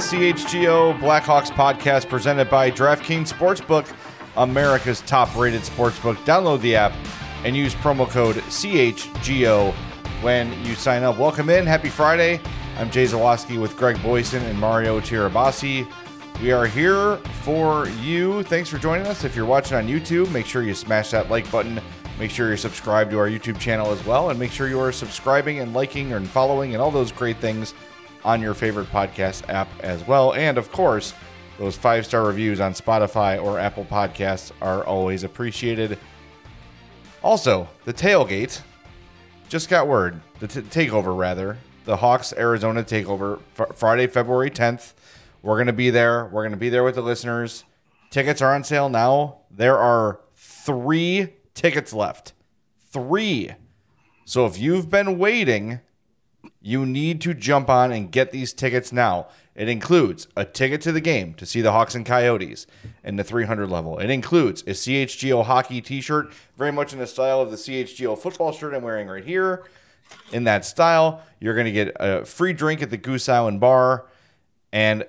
CHGO Blackhawks podcast presented by DraftKings Sportsbook, America's top rated sportsbook. Download the app and use promo code CHGO when you sign up. Welcome in. Happy Friday. I'm Jay Zawaski with Greg Boysen and Mario Tirabassi. We are here for you. Thanks for joining us. If you're watching on YouTube, make sure you smash that like button. Make sure you're subscribed to our YouTube channel as well. And make sure you are subscribing and liking and following and all those great things on your favorite podcast app as well. And of course, those five star reviews on Spotify or Apple Podcasts are always appreciated. Also, the tailgate just got word, the t- takeover rather, the Hawks Arizona takeover fr- Friday, February 10th. We're going to be there. We're going to be there with the listeners. Tickets are on sale now. There are three tickets left. Three. So if you've been waiting, you need to jump on and get these tickets now. It includes a ticket to the game to see the Hawks and Coyotes in the 300 level. It includes a CHGO hockey t shirt, very much in the style of the CHGO football shirt I'm wearing right here. In that style, you're going to get a free drink at the Goose Island Bar and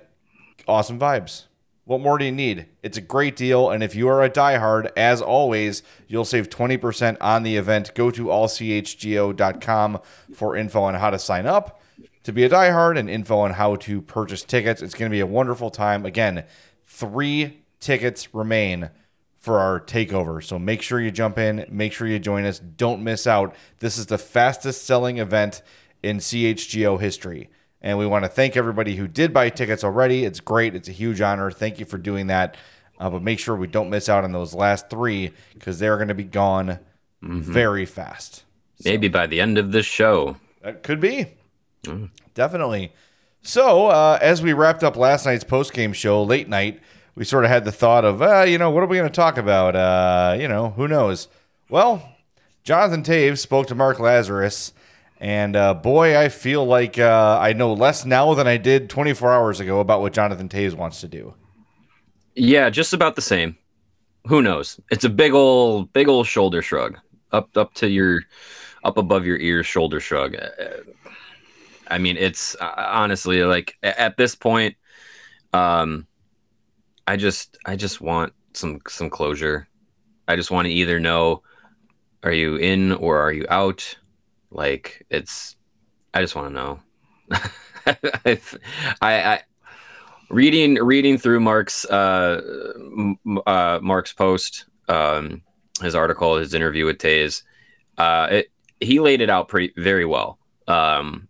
awesome vibes. What more do you need? It's a great deal. And if you are a diehard, as always, you'll save 20% on the event. Go to allchgo.com for info on how to sign up to be a diehard and info on how to purchase tickets. It's going to be a wonderful time. Again, three tickets remain for our takeover. So make sure you jump in, make sure you join us. Don't miss out. This is the fastest selling event in CHGO history. And we want to thank everybody who did buy tickets already. It's great. It's a huge honor. Thank you for doing that. Uh, but make sure we don't miss out on those last three because they're going to be gone very fast. Maybe by the end of this show. That could be. Definitely. So, uh, as we wrapped up last night's post game show, late night, we sort of had the thought of, uh, you know, what are we going to talk about? Uh, you know, who knows? Well, Jonathan Toews spoke to Mark Lazerus, and uh, boy, I feel like uh, I know less now than I did 24 hours ago about what Jonathan Toews wants to do. Yeah, just about the same. Who knows? It's a big old, big old shoulder shrug up, up to your, up above your ears, shoulder shrug. I mean, it's uh, honestly like at this point, um, I just, I just want some, some closure. I just want to either know, are you in or are you out? Like it's, I just want to know. I, I, reading reading through Mark's uh, uh, Mark's post, um, his article, his interview with Toews, uh, it, he laid it out pretty very well. Um,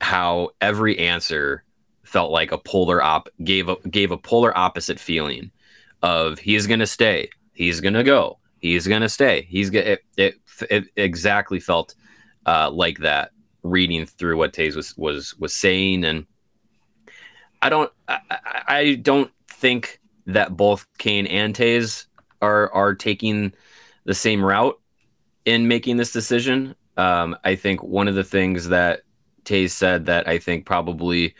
how every answer felt like a polar op gave a gave a polar opposite feeling of he's gonna stay, he's gonna go, he's gonna stay, he's gonna it, it, it exactly felt uh, like that reading through what Toews was was was saying and I don't I, I- don't think that both Kane and Toews are are taking the same route in making this decision. Um, I think one of the things that Toews said that I think probably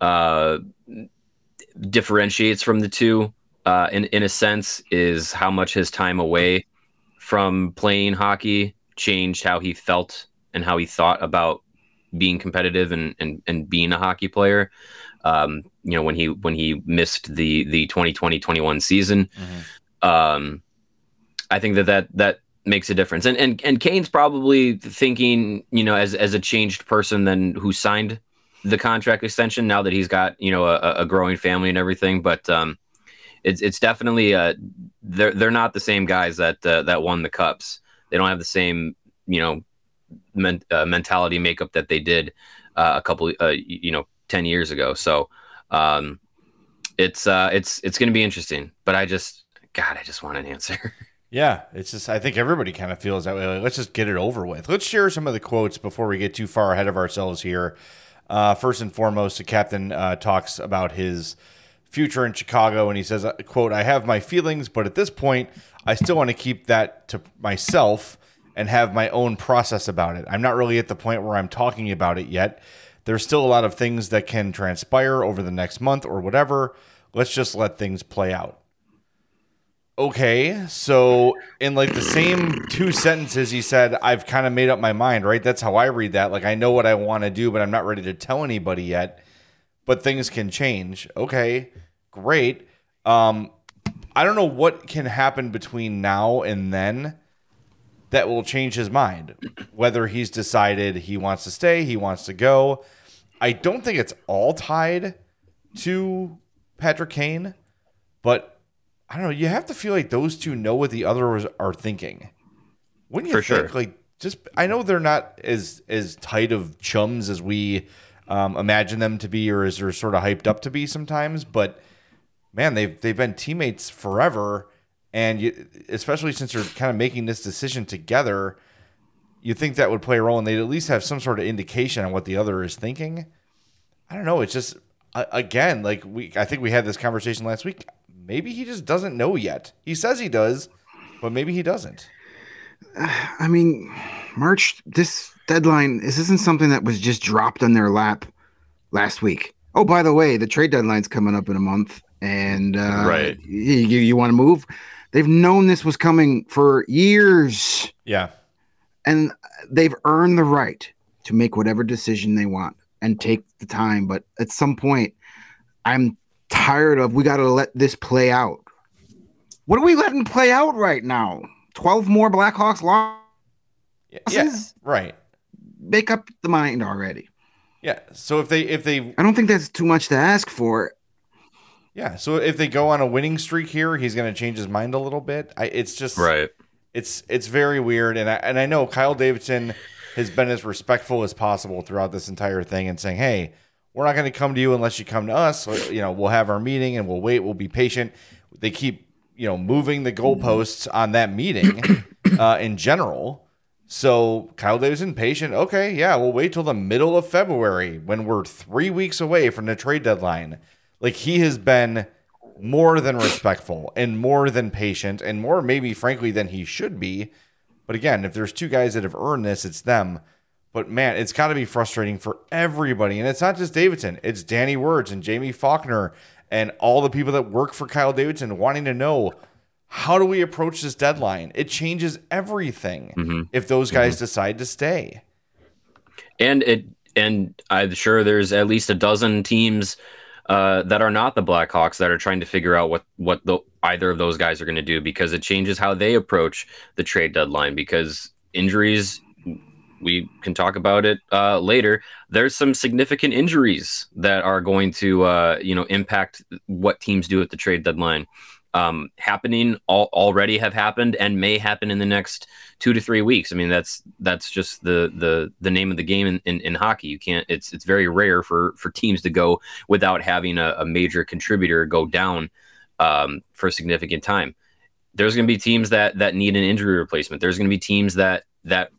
uh, differentiates from the two uh, in in a sense is how much his time away from playing hockey changed how he felt and how he thought about being competitive and and, and being a hockey player. Um, you know, when he when he missed the the 2020-21 season. Mm-hmm. Um, I think that that that makes a difference. And and and Kane's probably thinking, you know, as as a changed person than who signed the contract extension now that he's got you know a, a growing family and everything. But um, it's it's definitely uh, they're they're not the same guys that uh, that won the cups. They don't have the same you know men, uh, mentality makeup that they did uh, a couple uh, you know ten years ago. So um, it's uh, it's it's going to be interesting. But I just God, I just want an answer. Yeah, it's just I think everybody kind of feels that way. Like, let's just get it over with. Let's share some of the quotes before we get too far ahead of ourselves here. Uh, first and foremost, the captain uh, talks about his future in Chicago, and he says, uh, "quote I have my feelings, but at this point, I still want to keep that to myself and have my own process about it. I'm not really at the point where I'm talking about it yet. There's still a lot of things that can transpire over the next month or whatever. Let's just let things play out." okay, so in like the same two sentences, he said, I've kind of made up my mind, right? That's how I read that. Like, I know what I want to do, but I'm not ready to tell anybody yet. But things can change. Okay, great. Um, I don't know what can happen between now and then that will change his mind. Whether he's decided he wants to stay, he wants to go. I don't think it's all tied to Patrick Kane, but I don't know. You have to feel like those two know what the others are thinking. Wouldn't you For think? Sure. Like, just I know they're not as as tight of chums as we um, imagine them to be, or as they're sort of hyped up to be sometimes. But man, they've they've been teammates forever, and you, especially since they're kind of making this decision together, you think that would play a role, and they'd at least have some sort of indication on what the other is thinking. I don't know. It's just again, like we I think we had this conversation last week maybe he just doesn't know yet. He says he does, but maybe he doesn't. I mean, March, this deadline, this isn't something that was just dropped on their lap last week. Oh, by the way, the trade deadline's coming up in a month, and uh, right, you, you want to move? They've known this was coming for years. Yeah, and they've earned the right to make whatever decision they want and take the time. But at some point, I'm tired of we got to let this play out. What are we letting play out right now? 12 more Blackhawks losses? Yeah, right. Make up the mind already. Yeah. So if they if they I don't think that's too much to ask for. Yeah. So if they go on a winning streak here, he's going to change his mind a little bit. I, it's just right. It's it's very weird, and I and I know Kyle Davidson has been as respectful as possible throughout this entire thing and saying, "Hey, we're not going to come to you unless you come to us. You know, we'll have our meeting and we'll wait. We'll be patient. They keep, you know, moving the goalposts on that meeting uh, in general. So Kyle Davidson, patient. Okay, yeah, we'll wait till the middle of February when we're three weeks away from the trade deadline. Like he has been more than respectful and more than patient and more maybe frankly than he should be. But again, if there's two guys that have earned this, it's them. But man, it's got to be frustrating for everybody. And it's not just Davidson, it's Danny Wirtz and Jaime Faulkner and all the people that work for Kyle Davidson wanting to know how do we approach this deadline? It changes everything mm-hmm. if those guys mm-hmm. decide to stay. And it and I'm sure there's at least a dozen teams uh, that are not the Blackhawks that are trying to figure out what what the, either of those guys are going to do because it changes how they approach the trade deadline because injuries we can talk about it uh, later. There's some significant injuries that are going to, uh, you know, impact what teams do at the trade deadline. Um, happening all, already have happened and may happen in the next two to three weeks. I mean, that's that's just the the the name of the game in, in, in hockey. You can't. It's it's very rare for for teams to go without having a, a major contributor go down um, for a significant time. There's going to be teams that that need an injury replacement. There's going to be teams that that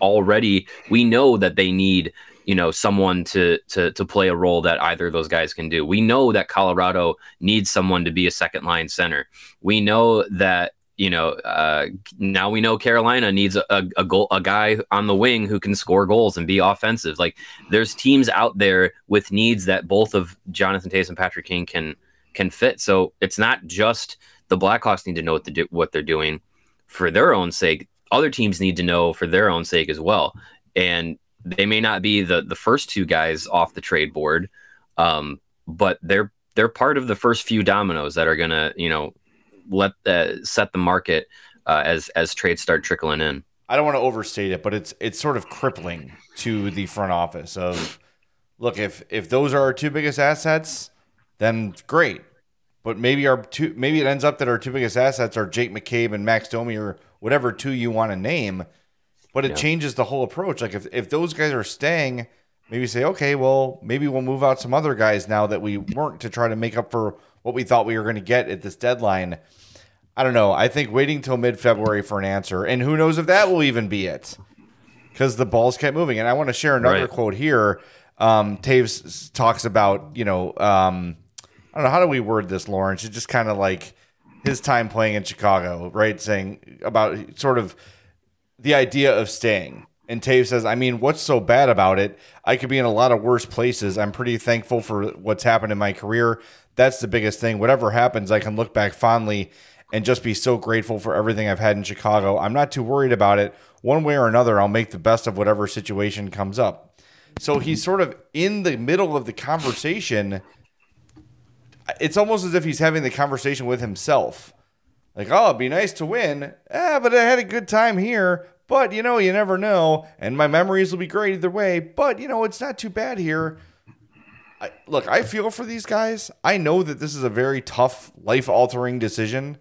already we know that they need you know someone to to to play a role that either of those guys can do. We know that Colorado needs someone to be a second line center. We know that you know uh, now we know Carolina needs a, a goal a guy on the wing who can score goals and be offensive. Like there's teams out there with needs that both of Jonathan Toews and Patrick Kane can can fit. So it's not just the Blackhawks need to know what, to do, what they're doing for their own sake other teams need to know for their own sake as well. And they may not be the the first two guys off the trade board, um, but they're they're part of the first few dominoes that are gonna you know let the set the market uh, as as trades start trickling in. I don't want to overstate it, but it's it's sort of crippling to the front office of look if if those are our two biggest assets, then great. But maybe our two maybe it ends up that our two biggest assets are Jake McCabe and Max Domi or whatever two you want to name. But it Yeah. changes the whole approach. Like if, if those guys are staying, maybe say, okay, well, maybe we'll move out some other guys now that we weren't to try to make up for what we thought we were going to get at this deadline. I don't know. I think waiting till mid February for an answer, and who knows if that will even be it, because the balls kept moving. And I want to share another Right. quote here. Um, Toews talks about, you know, um, I don't know how do we word this, Lawrence? It's just kind of like his time playing in Chicago, right? Saying about sort of the idea of staying. And Toews says, I mean, what's so bad about it? I could be in a lot of worse places. I'm pretty thankful for what's happened in my career. That's the biggest thing. Whatever happens, I can look back fondly and just be so grateful for everything I've had in Chicago. I'm not too worried about it. One way or another, I'll make the best of whatever situation comes up. So he's sort of in the middle of the conversation. It's almost as if he's having the conversation with himself. Like, oh, it'd be nice to win. Ah, but I had a good time here. But, you know, you never know. And my memories will be great either way. But, you know, it's not too bad here. I, look, I feel for these guys. I know that this is a very tough, life altering decision,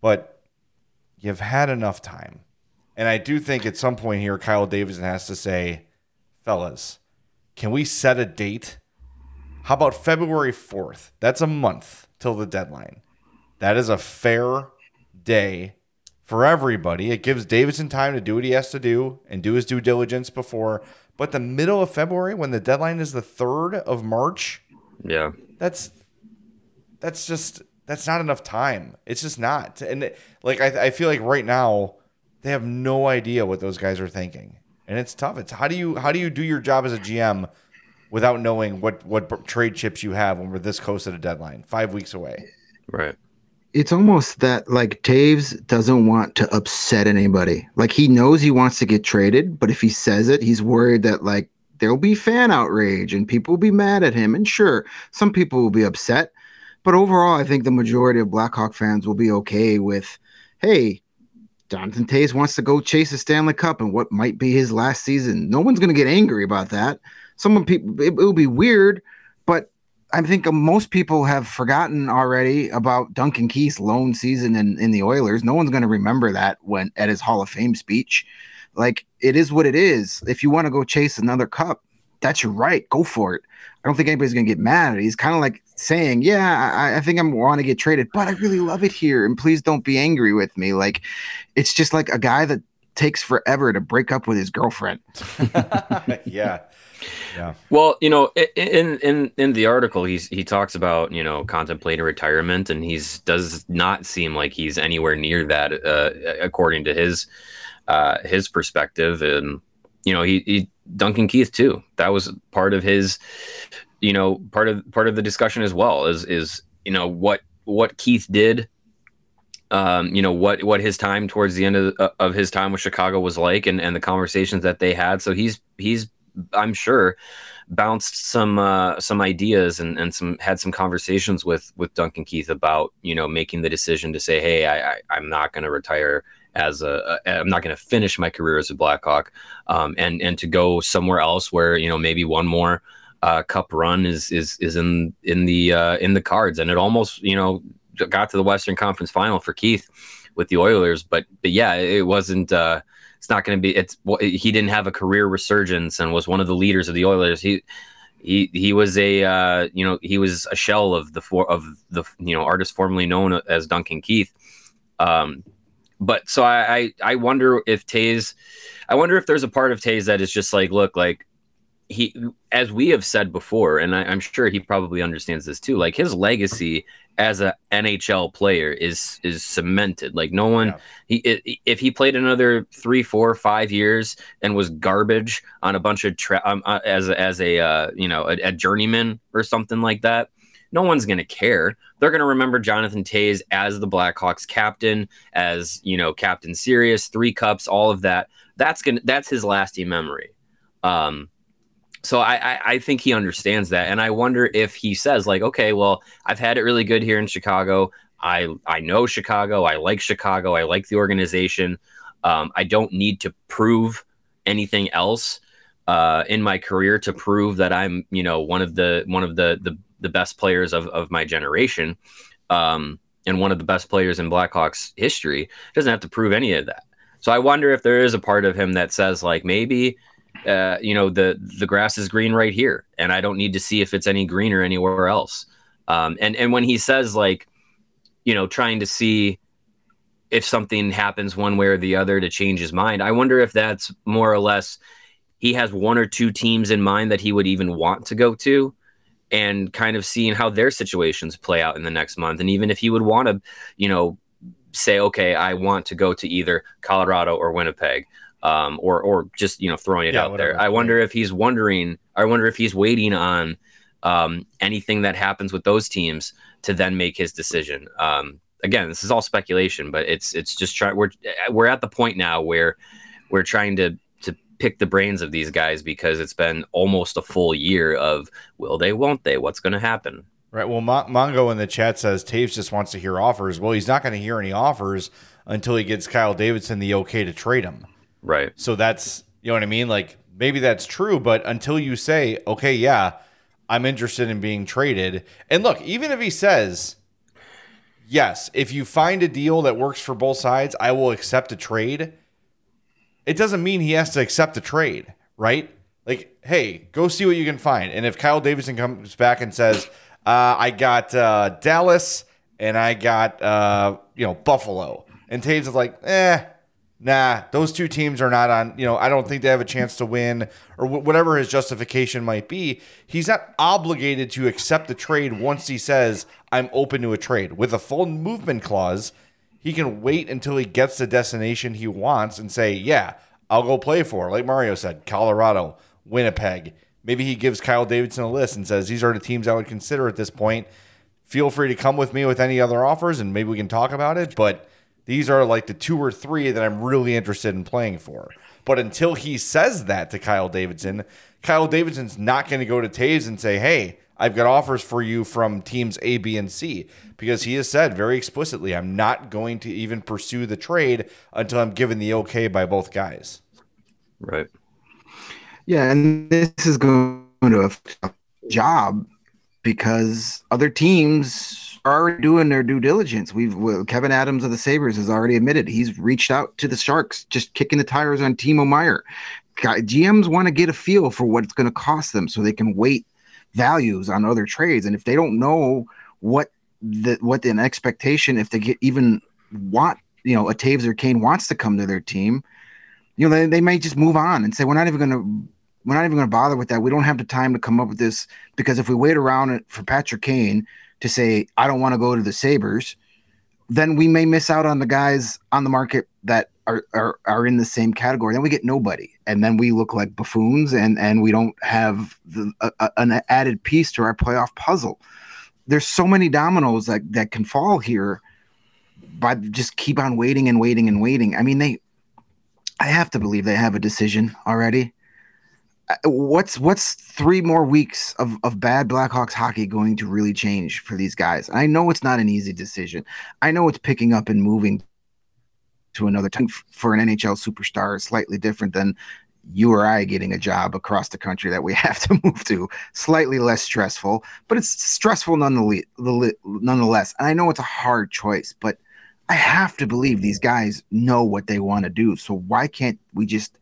but you've had enough time. And I do think at some point here, Kyle Davidson has to say, fellas, can we set a date? How about February 4th? That's a month till the deadline. That is a fair day for everybody. It gives Davidson time to do what he has to do and do his due diligence before. But the middle of February, when the deadline is the 3rd of March, Yeah. that's that's just that's not enough time. It's just not. And it- like I, I feel like right now they have no idea what those guys are thinking, and it's tough. It's how do you how do you do your job as a GM without knowing what what trade chips you have when we're this close to the deadline, five weeks away. Right. It's almost that like Toews doesn't want to upset anybody. Like he knows he wants to get traded, but if he says it, he's worried that like there'll be fan outrage and people will be mad at him. And sure, some people will be upset, but overall, I think the majority of Blackhawk fans will be okay with, hey, Jonathan Toews wants to go chase a Stanley Cup and what might be his last season. No one's going to get angry about that. Some people, it, it will be weird, but I think most people have forgotten already about Duncan Keith's lone season in, in the Oilers. No one's going to remember that when at his Hall of Fame speech. Like it is what it is. If you want to go chase another cup, that's your right. Go for it. I don't think anybody's going to get mad. He's kind of like saying, "Yeah, I, I think I'm want to get traded, but I really love it here, and please don't be angry with me." Like it's just like a guy that takes forever to break up with his girlfriend. yeah, yeah. Well, you know, in in in the article, he's he talks about you know contemplating retirement, and he's does not seem like he's anywhere near that, uh, according to his uh, his perspective. And you know, he, he Duncan Keith too. That was part of his, you know, part of part of the discussion as well. Is is you know what what Keith did. Um, you know what what his time towards the end of, of his time with Chicago was like, and, and the conversations that they had. So he's he's I'm sure bounced some uh, some ideas and, and some had some conversations with with Duncan Keith about you know making the decision to say hey I, I I'm not going to retire as a, a I'm not going to finish my career as a Blackhawk um, and and to go somewhere else where you know maybe one more uh, cup run is is is in in the uh, in the cards and it almost you know got to the Western Conference Final for Keith with the Oilers but but yeah it wasn't. Uh, it's not going to be. It's he didn't have a career resurgence and was one of the leaders of the Oilers. He he he was a uh, you know he was a shell of the for of the you know artist formerly known as Duncan Keith. Um, but so I, I I wonder if Toews, I wonder if there's a part of Toews that is just like look like he as we have said before, and I, I'm sure he probably understands this too. Like his legacy as a NHL player is is cemented. Like no one Yeah. he if he played another three, four, five years and was garbage on a bunch of tra- um, uh, as a, as a uh, you know a, a journeyman or something like that, no one's gonna care. They're gonna remember Jonathan Toews as the Blackhawks captain, as you know Captain Serious, three cups, all of that. That's gonna that's his lasting memory. Um, so I, I, I think he understands that, and I wonder if he says like, okay, well, I've had it really good here in Chicago. I I know Chicago. I like Chicago. I like the organization. Um, I don't need to prove anything else uh, in my career to prove that I'm, you know, one of the one of the the, the best players of, of my generation, um, and one of the best players in Blackhawks history. Doesn't have to prove any of that. So I wonder if there is a part of him that says like maybe uh, you know the the grass is green right here, and I don't need to see if it's any greener anywhere else. Um, and and when he says like, you know, trying to see if something happens one way or the other to change his mind, I wonder if that's more or less he has one or two teams in mind that he would even want to go to and kind of seeing how their situations play out in the next month and even if he would want to you know say okay i want to go to either colorado or winnipeg um, or or just you know throwing it Yeah, out whatever. there. I wonder if he's wondering. I wonder if he's waiting on um, anything that happens with those teams to then make his decision. Um, again, this is all speculation, but it's it's just try. We're we're at the point now where we're trying to to pick the brains of these guys because it's been almost a full year of will they, won't they, what's going to happen. Right. Well, Mo- Mongo in the chat says Toews just wants to hear offers. Well, he's not going to hear any offers until he gets Kyle Davidson the okay to trade him. Right. So that's, you know what I mean? Like maybe that's true, but until you say, okay, yeah, I'm interested in being traded. And look, even if he says, yes, if you find a deal that works for both sides, I will accept a trade. It doesn't mean he has to accept a trade, right? Like, hey, go see what you can find. And if Kyle Davidson comes back and says, uh, I got uh, Dallas and I got, uh, you know, Buffalo, and Toews is like, eh, nah, those two teams are not on, you know, I don't think they have a chance to win or wh- whatever his justification might be. He's not obligated to accept the trade once he says, I'm open to a trade. With a full movement clause, he can wait until he gets the destination he wants and say, yeah, I'll go play for, like Mario said, Colorado, Winnipeg. Maybe he gives Kyle Davidson a list and says, these are the teams I would consider at this point. Feel free to come with me with any other offers and maybe we can talk about it. But these are like the two or three that I'm really interested in playing for. But until he says that to Kyle Davidson, Kyle Davidson's not going to go to Toews and say, hey, I've got offers for you from teams A, B, and C. Because he has said very explicitly, I'm not going to even pursue the trade until I'm given the okay by both guys. Right. Yeah, and this is going to affect job because other teams are already doing their due diligence. We've well, Kevin Adams of the Sabres has already admitted he's reached out to the Sharks, just kicking the tires on Timo Meier. GMs want to get a feel for what it's going to cost them so they can weight values on other trades. And if they don't know what the what an expectation, if they get even want, you know, a Toews or Kane wants to come to their team, you know, they, they might just move on and say, we're not even going to we're not even going to bother with that. We don't have the time to come up with this because if we wait around for Patrick Kane to say, I don't want to go to the Sabres, then we may miss out on the guys on the market that are, are, are in the same category. Then we get nobody. And then we look like buffoons and, and we don't have the, a, an added piece to our playoff puzzle. There's so many dominoes that, that can fall here by just keep on waiting and waiting and waiting. I mean, they, I have to believe they have a decision already Uh, what's what's three more weeks of, of bad Blackhawks hockey going to really change for these guys? I know it's not an easy decision. I know it's picking up and moving to another team for an NHL superstar is slightly different than you or I getting a job across the country that we have to move to. Slightly less stressful, but it's stressful. Nonetheless, and I know it's a hard choice, but I have to believe these guys know what they want to do. So why can't we just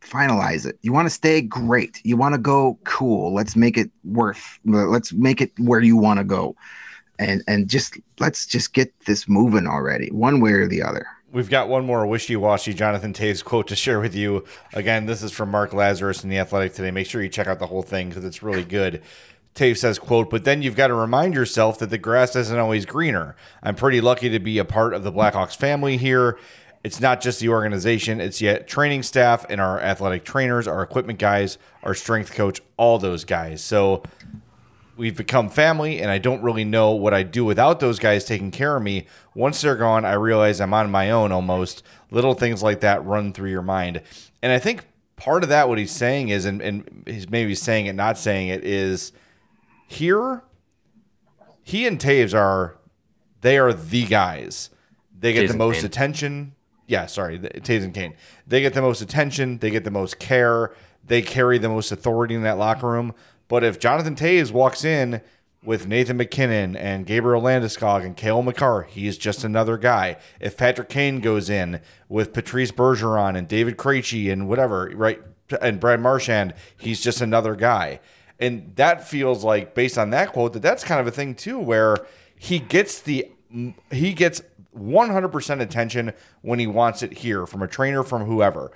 finalize it. You want to stay great. You want to go cool. Let's make it worth. Let's make it where you want to go, and and just let's just get this moving already, one way or the other. We've got one more wishy-washy Jonathan Toews quote to share with you. Again, this is from Mark Lazerus in the Athletic today. Make sure you check out the whole thing because it's really good. Taves says, "quote But then you've got to remind yourself that the grass isn't always greener. I'm pretty lucky to be a part of the Blackhawks family here. It's not just the organization; it's yet training staff and our athletic trainers, our equipment guys, our strength coach, all those guys. So." we've become family and I don't really know what I'd do without those guys taking care of me. Once they're gone, I realize I'm on my own almost. Little things like that run through your mind. And I think part of that, what he's saying is, and, and he's maybe saying it, not saying it, is here, he and Toews are, they are the guys. They get Toews the most attention. Yeah, sorry, Toews and Kane. They get the most attention. They get the most care. They carry the most authority in that locker room. But if Jonathan Toews walks in with Nathan MacKinnon and Gabriel Landeskog and Cale Makar, he's just another guy. If Patrick Kane goes in with Patrice Bergeron and David Krejci and whatever, right, and Brad Marchand, he's just another guy. And that feels like, based on that quote, that that's kind of a thing too, where he gets the he gets 100% attention when he wants it here from a trainer, from whoever.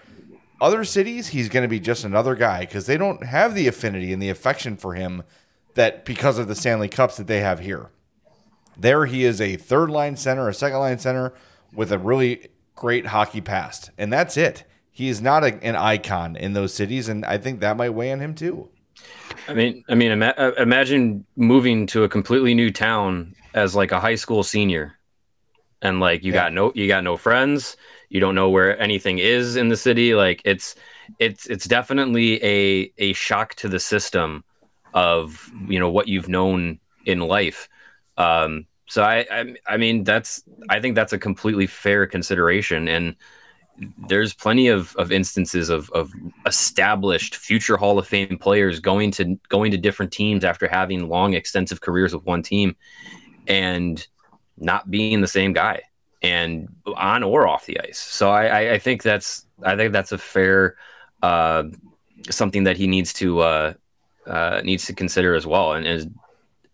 Other cities, he's going to be just another guy because they don't have the affinity and the affection for him that because of the Stanley Cups that they have here. There, he is a third line center, a second line center with a really great hockey past, and that's it. He is not a, an icon in those cities, and I think that might weigh on him too. I mean, I mean, ima- uh, imagine moving to a completely new town as like a high school senior, and like you Yeah. got no, you got no friends. You don't know where anything is in the city. Like it's, it's, it's definitely a a shock to the system of you know what you've known in life. Um, so I, I, I mean, that's, I think that's a completely fair consideration, and there's plenty of, of instances of, of established future Hall of Fame players going to going to different teams after having long, extensive careers with one team and not being the same guy and on or off the ice. So I, I, think that's I think that's a fair uh, something that he needs to uh, uh, needs to consider as well. And is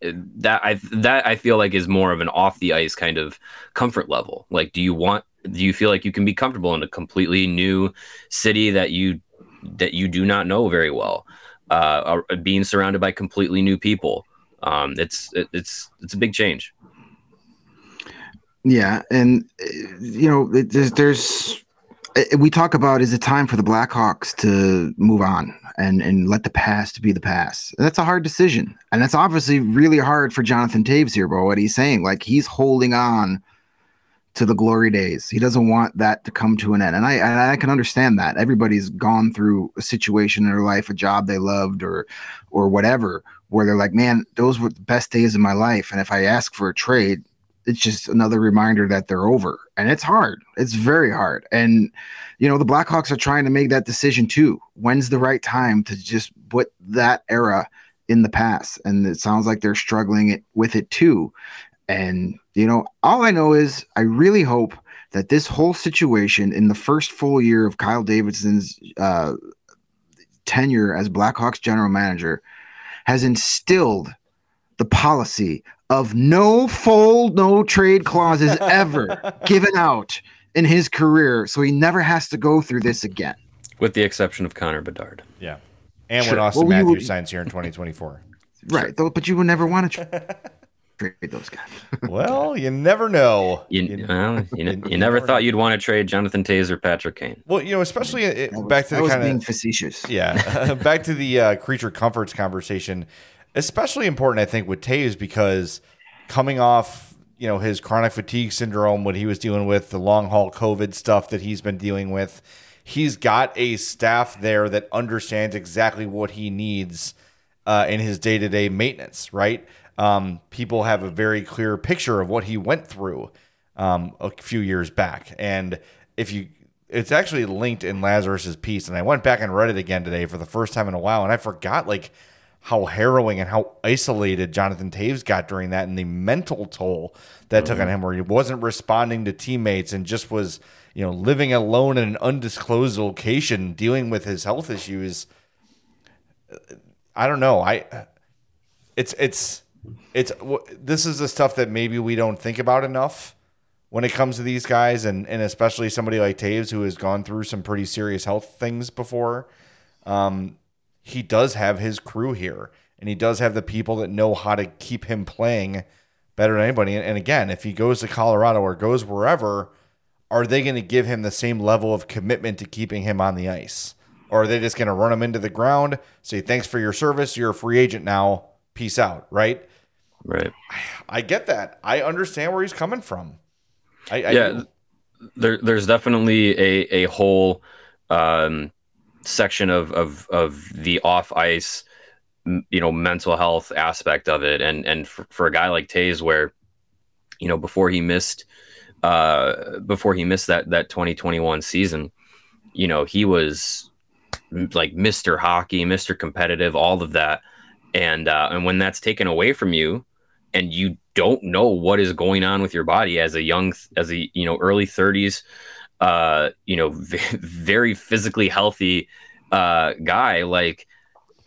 that I that I feel like is more of an off the ice kind of comfort level. Like, do you want? Do you feel like you can be comfortable in a completely new city that you that you do not know very well, uh, being surrounded by completely new people? Um, it's it, it's it's a big change. Yeah, and uh, you know, there's there's uh, we talk about is it time for the Blackhawks to move on and and let the past be the past. That's a hard decision, and that's obviously really hard for Jonathan Toews here, bro. What he's saying, like he's holding on to the glory days. He doesn't want that to come to an end, and I and I can understand that. Everybody's gone through a situation in their life, a job they loved, or or whatever, where they're like, man, those were the best days of my life, and if I ask for a trade it's just another reminder that they're over and it's hard. It's very hard. And you know the blackhawks are trying to make that decision too. When's the right time to just put that era in the past? And it sounds like they're struggling it with it too. And you know all i know is i really hope that this whole situation in the first full year of kyle davidson's uh, tenure as blackhawks general manager has instilled the policy of no full, no trade clauses ever given out in his career, so he never has to go through this again. with the exception of Connor Bedard. Yeah. And Sure. when Austin Well, Matthews would- signs here in 2024. Right, though, but you would never want to tra- trade those guys. well, you never know. You, You- well, you, you you never never thought know. you'd want to trade Jonathan Toews or Patrick Kane. well, you know, especially it, was- back to the was kind being of facetious. yeah, back to the uh, creature comforts conversation. Especially important, I think, with Toews because coming off, you know, his chronic fatigue syndrome, what he was dealing with, the long haul COVID stuff that he's been dealing with, he's got a staff there that understands exactly what he needs uh, in his day to day maintenance. Right? Um, people have a very clear picture of what he went through um, a few years back, and if you it's actually linked in Lazerus's piece, and I went back and read it again today for the first time in a while, and I forgot like how harrowing and how isolated Jonathan Toews got during that, and the mental toll that took on him, where he wasn't responding to teammates and just was you know living alone in an undisclosed location, dealing with his health issues. I don't know. I it's it's it's this is the stuff that maybe we don't think about enough when it comes to these guys, and and especially somebody like Toews who has gone through some pretty serious health things before. Um, he does have his crew here, and he does have the people that know how to keep him playing better than anybody. And, and again, if he goes to Colorado or goes wherever, are they going to give him the same level of commitment to keeping him on the ice? Or are they just going to run him into the ground, say, thanks for your service, you're a free agent now, peace out, right? Right. I get that. I understand where he's coming from. I, I Yeah. There, there's definitely a a whole um, section of of of the off ice you know mental health aspect of it and and for, for a guy like Toews where you know before he missed uh before he missed that that 2021 season you know he was like Mr. Hockey, Mr. Competitive, all of that and uh and when that's taken away from you and you don't know what is going on with your body as a young as a you know early 30s uh you know very physically healthy uh guy like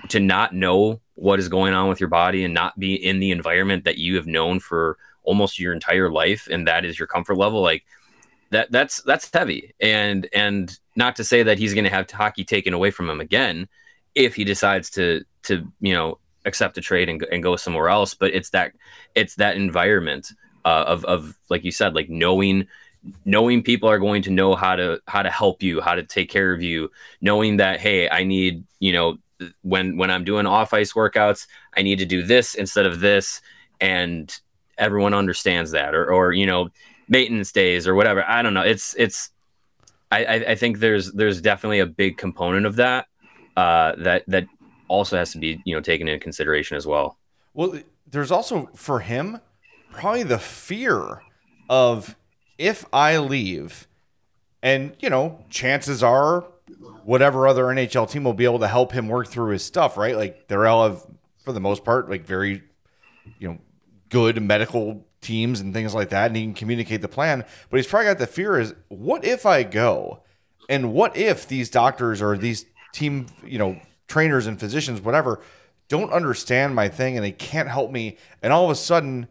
to not know what is going on with your body and not be in the environment that you have known for almost your entire life and that is your comfort level like that that's that's heavy. And and not to say that he's going to have hockey taken away from him again if he decides to to you know accept a trade and, and go somewhere else but it's that it's that environment uh, of of like you said like knowing knowing people are going to know how to how to help you how to take care of you knowing that hey i need you know when when i'm doing off ice workouts i need to do this instead of this. And everyone understands that or or you know maintenance days or whatever. I don't know. It's it's i i think there's there's definitely a big component of that uh that that also has to be you know taken into consideration as well. Well there's also for him probably the fear of if I leave, and you know, chances are whatever other NHL team will be able to help him work through his stuff, right? Like they're all have, for the most part, like very, you know, good medical teams and things like that, and he can communicate the plan. But he's probably got the fear is, what if I go, and what if these doctors or these team, you know, trainers and physicians, whatever, don't understand my thing and they can't help me, and all of a sudden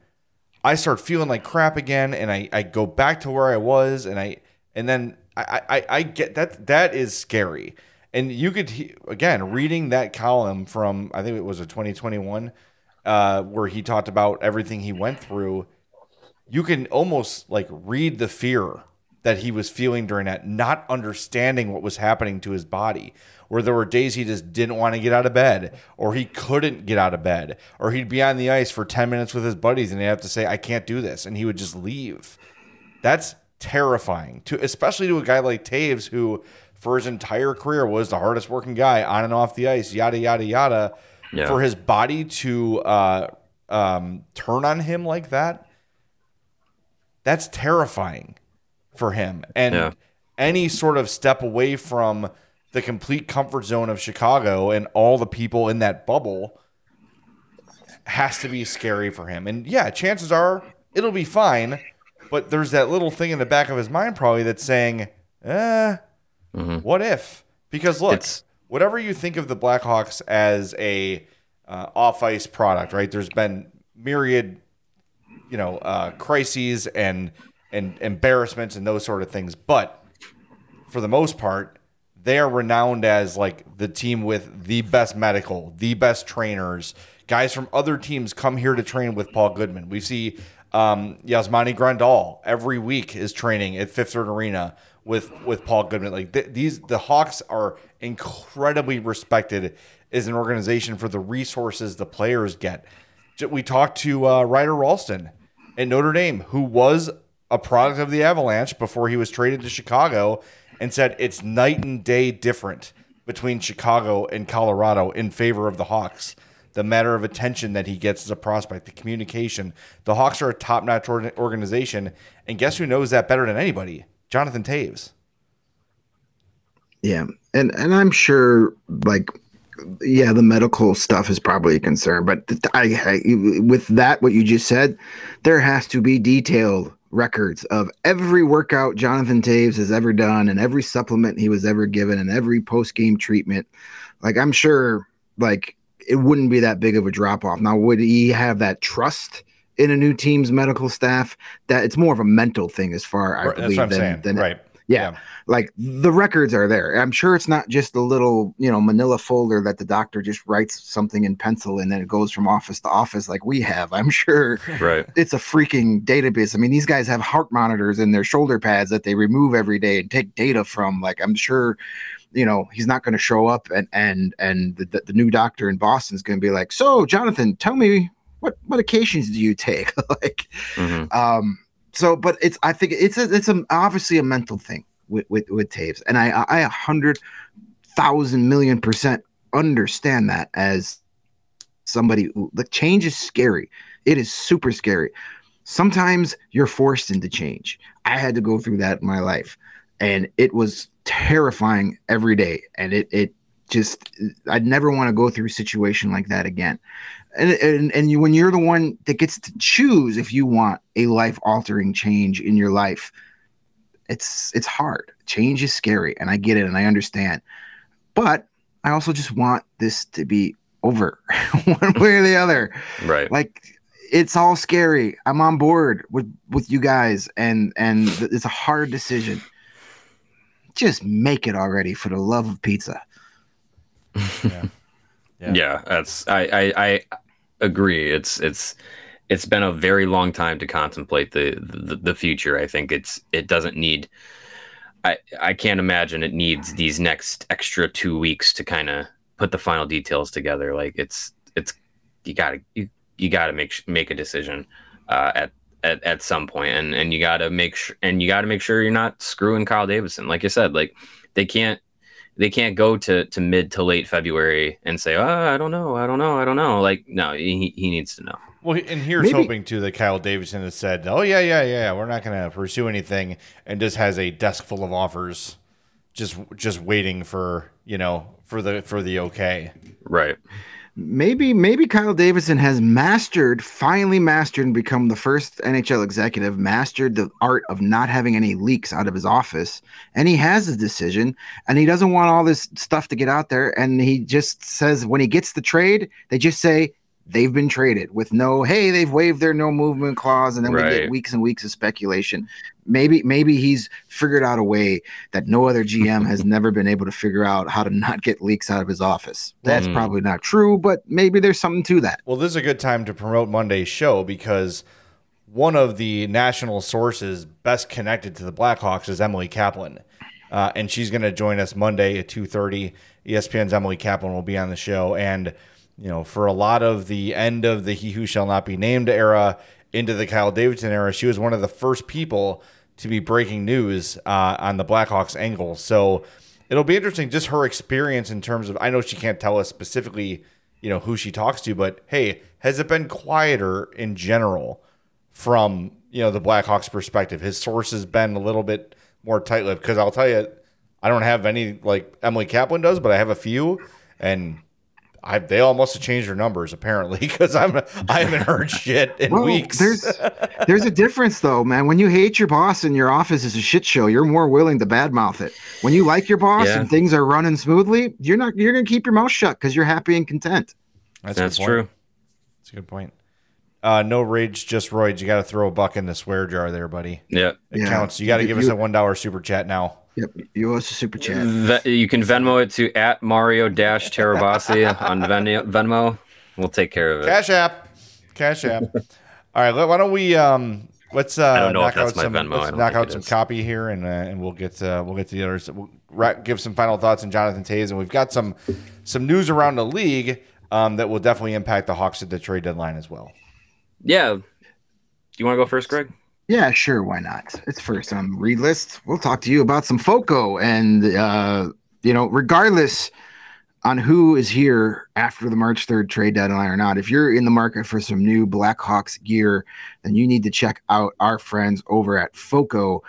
I start feeling like crap again, and I, I go back to where I was, and I and then I, I, I get that that is scary. And you could again reading that column from I think it was a 2021 uh, where he talked about everything he went through. You can almost like read the fear that he was feeling during that, not understanding what was happening to his body, where there were days he just didn't want to get out of bed, or he couldn't get out of bed, or he'd be on the ice for 10 minutes with his buddies and he'd have to say, I can't do this. And he would just leave. That's terrifying, to especially to a guy like Toews, who for his entire career was the hardest working guy on and off the ice, yada, yada, yada. Yeah. For his body to uh, um, turn on him like that, that's terrifying for him. And yeah. any sort of step away from the complete comfort zone of Chicago and all the people in that bubble has to be scary for him. And yeah, chances are it'll be fine, but there's that little thing in the back of his mind probably that's saying, eh, mm-hmm. what if? Because look, it's... whatever you think of the Blackhawks as a uh, off ice product, right? There's been myriad, you know, uh, crises and and embarrassments and those sort of things. But for the most part, they are renowned as like the team with the best medical, the best trainers. Guys from other teams come here to train with Paul Goodman. We see um, Yasmani Grandal every week is training at Fifth Third Arena with with Paul Goodman. Like th- these, the Hawks are incredibly respected as an organization for the resources the players get. We talked to uh, Ryder Rolston at Notre Dame, who was a product of the Avalanche before he was traded to Chicago and said it's night and day different between Chicago and Colorado in favor of the Hawks. The matter of attention that he gets as a prospect, the communication. The Hawks are a top notch organization. And guess who knows that better than anybody? Jonathan Toews. Yeah. And, and I'm sure, like, yeah, the medical stuff is probably a concern, but I, I, with that, what you just said, there has to be detailed records of every workout Jonathan Toews has ever done and every supplement he was ever given and every post game treatment. Like I'm sure like it wouldn't be that big of a drop off. Now would he have that trust in a new team's medical staff? That it's more of a mental thing as far I believe than, than right yeah, yeah, like the records are there. I'm sure it's not just a little, you know, manila folder that the doctor just writes something in pencil and then it goes from office to office like we have. I'm sure right. it's a freaking database. I mean, these guys have heart monitors in their shoulder pads that they remove every day and take data from. Like, I'm sure you know he's not going to show up and and and the, the, the new doctor in boston is going to be like so jonathan tell me what medications do you take like mm-hmm. um so, but it's I think it's a, it's a, obviously a mental thing with with with Toews, and I I a hundred thousand million percent understand that as somebody the change is scary. It is super scary. Sometimes you're forced into change. I had to go through that in my life, and it was terrifying every day. And it it just I'd never want to go through a situation like that again. And and and you when you're the one that gets to choose if you want a life altering change in your life, it's it's hard. Change is scary, and I get it, and I understand. But I also just want this to be over one way or the other. Right. Like it's all scary. I'm on board with with you guys, and and it's a hard decision. Just make it already, for the love of pizza. Yeah. Yeah. Yeah. that's I, I I agree. It's it's it's been a very long time to contemplate the, the the future. I think it's it doesn't need I I can't imagine it needs these next extra 2 weeks to kind of put the final details together. Like it's it's you got to you, you got to make make a decision uh, at at, at some point and and you got to make sure and you got to make sure you're not screwing Kyle Davidson like I said like they can't they can't go to to mid to late February and say oh I don't know I don't know I don't know. Like no he, he needs to know. Well, and here's Maybe- hoping too that Kyle Davidson has said, "Oh yeah, yeah, yeah, we're not going to pursue anything," and just has a desk full of offers, just just waiting for you know for the for the okay. right maybe maybe Kyle Davidson has mastered, finally mastered, and become the first NHL executive, mastered the art of not having any leaks out of his office, and he has his decision, and he doesn't want all this stuff to get out there, and he just says when he gets the trade, they just say they've been traded with no hey they've waived their no movement clause and then we get weeks and weeks of speculation maybe maybe he's figured out a way that no other gm has never been able to figure out how to not get leaks out of his office that's Mm. probably not true but maybe there's something to that Well, this is a good time to promote Monday's show because one of the national sources best connected to the Blackhawks is Emily Kaplan, uh, and she's going to join us Monday at two thirty. ESPN's Emily Kaplan will be on the show, and you know, for a lot of the end of the He Who Shall Not Be Named era into the Kyle Davidson era, she was one of the first people to be breaking news uh, on the Blackhawks angle. So it'll be interesting just her experience in terms of. I know she can't tell us specifically you know who she talks to but hey has it been quieter in general from you know the blackhawks perspective his source has been a little bit more tight-lipped because i'll tell you i don't have any like emily kaplan does but i have a few and I, they all must have changed their numbers apparently because I'm I haven't heard shit in well weeks. there's there's a difference though man when you hate your boss and your office is a shit show you're more willing to badmouth it when you like your boss Yeah. and things are running smoothly you're not you're gonna keep your mouth shut because you're happy and content That's, that's true That's a good point. Uh, no rage, just roids. You got to throw a buck in the swear jar there, buddy. yeah It Yeah. counts. You got to You- give us a one dollar super chat now. Yep you owe us a super chat Ve- you can Venmo it to at Mario Dash Tirabassi on Venmo. Venmo. We'll take care of it. Cash app, cash app. All right, why don't we um let's uh I don't know knock if that's out my some Venmo. Let's don't knock out some is. copy here and uh, and we'll get uh, we'll get to the others. We'll ra- give some final thoughts on Jonathan Toews and we've got some some news around the league um that will definitely impact the Hawks at the trade deadline as well. Yeah. Do you want to go first, Greg? Yeah, sure. Why not? It's first on the read list. We'll talk to you about some FOCO and, uh, you know, regardless on who is here after the March 3rd trade deadline or not, if you're in the market for some new Blackhawks gear, then you need to check out our friends over at FOCO.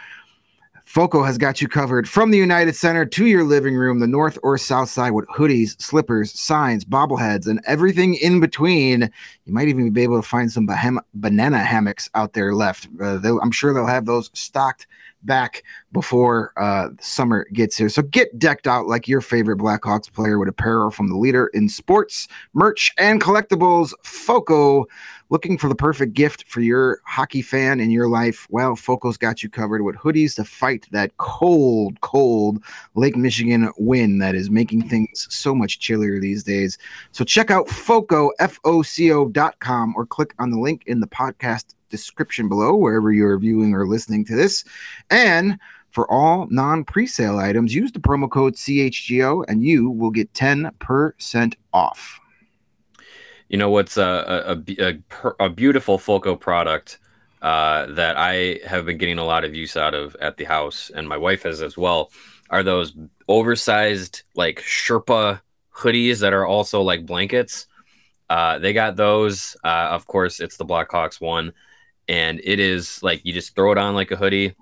FOCO has got you covered from the United Center to your living room, the north or south side with hoodies, slippers, signs, bobbleheads, and everything in between. You might even be able to find some banana hammocks out there left. Uh, I'm sure they'll have those stocked back before uh, summer gets here. So get decked out like your favorite Blackhawks player with apparel from the leader in sports, merch, and collectibles, FOCO. Looking for the perfect gift for your hockey fan in your life? Well, FOCO's got you covered with hoodies to fight that cold, cold Lake Michigan wind that is making things so much chillier these days. So check out FOCO, F-O-C-O dot com, or click on the link in the podcast description below, wherever you're viewing or listening to this. And for all non-presale items, use the promo code CHGO and you will get 10% off. You know what's a a, a, a, a beautiful Foco product uh, that I have been getting a lot of use out of at the house, and my wife has as well. are those oversized like Sherpa hoodies that are also like blankets. Uh, they got those. Uh, of course, it's the Blackhawks one, and it is like you just throw it on like a hoodie,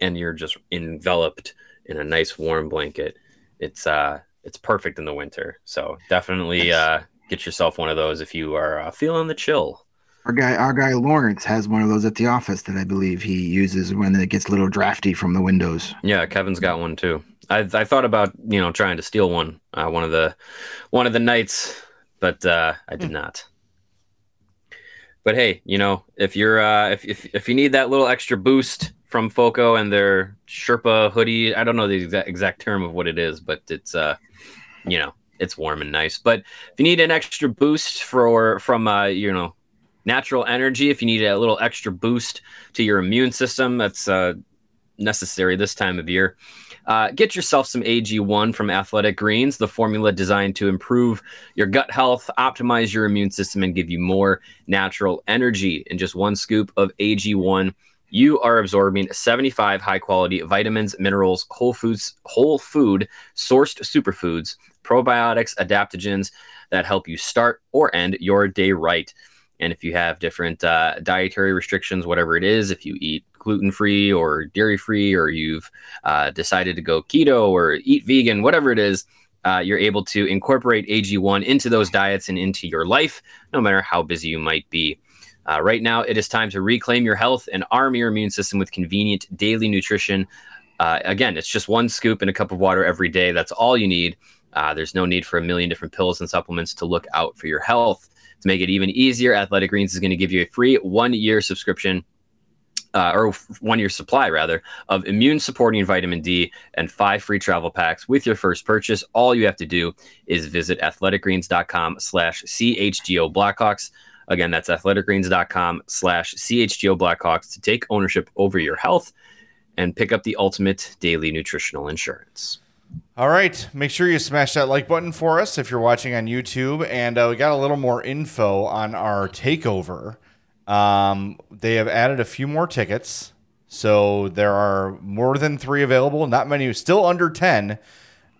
and you're just enveloped in a nice warm blanket. It's uh, it's perfect in the winter. So definitely uh, get yourself one of those if you are uh, feeling the chill. Our guy, our guy Lawrence has one of those at the office that I believe he uses when it gets a little drafty from the windows. Yeah, Kevin's got one too. I, I thought about you know trying to steal one uh, one of the one of the nights, but uh, I did not. But hey, you know if you're uh, if, if if you need that little extra boost from Foco and their Sherpa hoodie, I don't know the exact exact term of what it is, but it's uh you know it's warm and nice. But if you need an extra boost for from uh, you know natural energy, if you need a little extra boost to your immune system, that's uh, necessary this time of year. Uh, get yourself some AG1 from Athletic Greens, the formula designed to improve your gut health, optimize your immune system, and give you more natural energy. In just one scoop of AG1, you are absorbing 75 high quality vitamins, minerals, whole foods, whole food sourced superfoods, probiotics, adaptogens that help you start or end your day right. And if you have different uh, dietary restrictions, whatever it is, if you eat gluten free or dairy free, or you've uh, decided to go keto or eat vegan, whatever it is, uh, you're able to incorporate AG1 into those diets and into your life, no matter how busy you might be. Uh, right now, it is time to reclaim your health and arm your immune system with convenient daily nutrition. Uh, again, it's just one scoop in a cup of water every day. That's all you need. Uh, there's no need for a million different pills and supplements to look out for your health. To make it even easier, Athletic Greens is going to give you a free one year subscription. Uh, or one year supply rather of immune supporting vitamin D and five free travel packs with your first purchase. All you have to do is visit athleticgreens.com slash CHGO Blackhawks. Again, that's athleticgreens.com slash CHGO Blackhawks to take ownership over your health and pick up the ultimate daily nutritional insurance. All right. Make sure you smash that like button for us if you're watching on YouTube. And uh, we got a little more info on our takeover. Um, they have added a few more tickets. So there are more than three available, not many, still under 10, uh,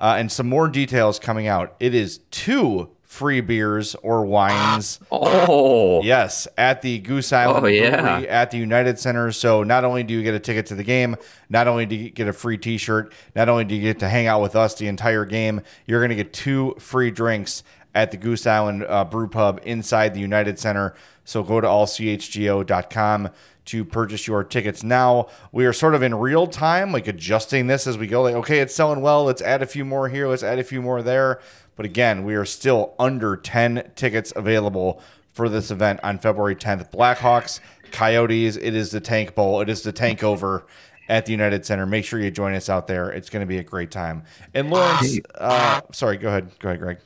and some more details coming out. It is two free beers or wines. Oh, Yes, at the Goose Island Oh, yeah. At the United Center. So not only do you get a ticket to the game, not only do you get a free T-shirt, not only do you get to hang out with us the entire game, you're going to get two free drinks at the Goose Island uh, Brew Pub inside the United Center. So go to allchgo.com to purchase your tickets now. We are sort of in real time, like adjusting this as we go. Like, okay, it's selling well. Let's add a few more here. Let's add a few more there. But again, we are still under 10 tickets available for this event on February 10th. Blackhawks, Coyotes, it is the Tank Bowl. It is the Tank Over at the United Center. Make sure you join us out there. It's going to be a great time. And Lawrence, uh, sorry, go ahead. Go ahead, Greg.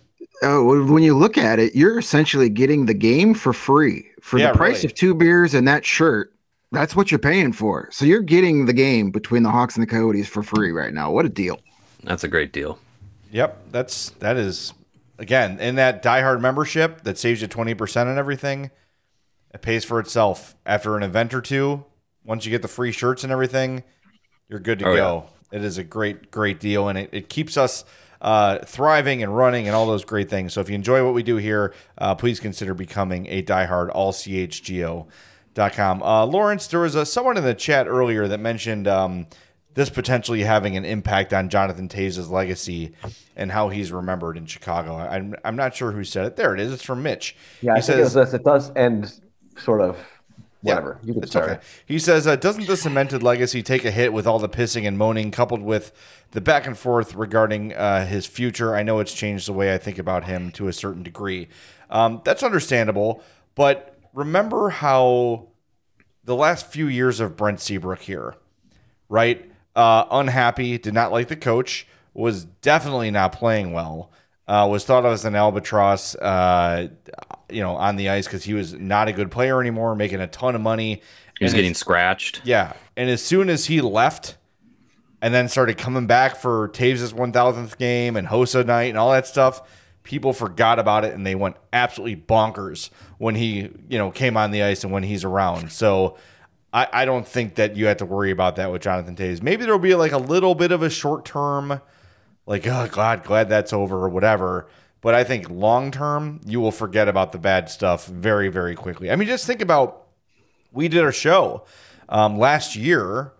Oh, when you look at it, you're essentially getting the game for free for Yeah, the price really. of two beers and that shirt. That's what you're paying for. So you're getting the game between the Hawks and the Coyotes for free right now. What a deal! that's a great deal. Yep, that's that is again in that diehard membership that saves you twenty percent on everything. It pays for itself after an event or two. Once you get the free shirts and everything, you're good to Oh, go. It is a great, great deal, and it, it keeps us uh, thriving and running and all those great things. So if you enjoy what we do here, uh, please consider becoming a diehard allchgo.com. Uh, Lawrence, there was a, someone in the chat earlier that mentioned um, this potentially having an impact on Jonathan Toews' legacy and how he's remembered in Chicago. I'm, I'm not sure who said it. There it is. It's from Mitch. Yeah, he I think it says. It does end sort of Yeah, whatever. you can it's start. okay. He says, uh, doesn't the cemented legacy take a hit with all the pissing and moaning, coupled with the back and forth regarding uh, his future? I know it's changed the way I think about him to a certain degree. Um, that's understandable, but remember how the last few years of Brent Seabrook here, right? Uh, unhappy, did not like the coach, was definitely not playing well. Uh, was thought of as an albatross, uh, you know, on the ice because he was not a good player anymore, making a ton of money. He was And getting as- scratched. yeah, and as soon as he left, and then started coming back for Toews' 1000th game and Hossa night and all that stuff, people forgot about it and they went absolutely bonkers when he, you know, came on the ice and when he's around. So I, I don't think that you have to worry about that with Jonathan Toews. Maybe there'll be like a little bit of a short term, like oh God, glad that's over or whatever. But I think long term, you will forget about the bad stuff very very quickly. I mean, just think about we did our show um, last year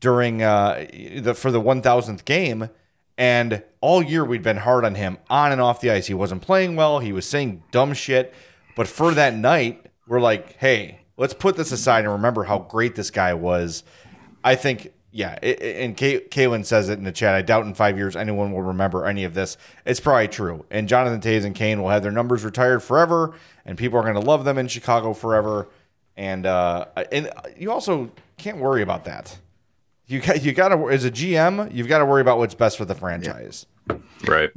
during uh, the for the 1000th game and all year we'd been hard on him on and off the ice. He wasn't playing well. He was saying dumb shit. But for that night, we're like, hey, let's put this aside and remember how great this guy was. I think, yeah, it, it- and Kay, Kaylin says it in the chat. I doubt in five years anyone will remember any of this. It's probably true. And Jonathan Toews and Kane will have their numbers retired forever, and people are going to love them in Chicago forever. And uh, and you also can't worry about that. You got you got to as a GM, you've got to worry about what's best for the franchise. Right.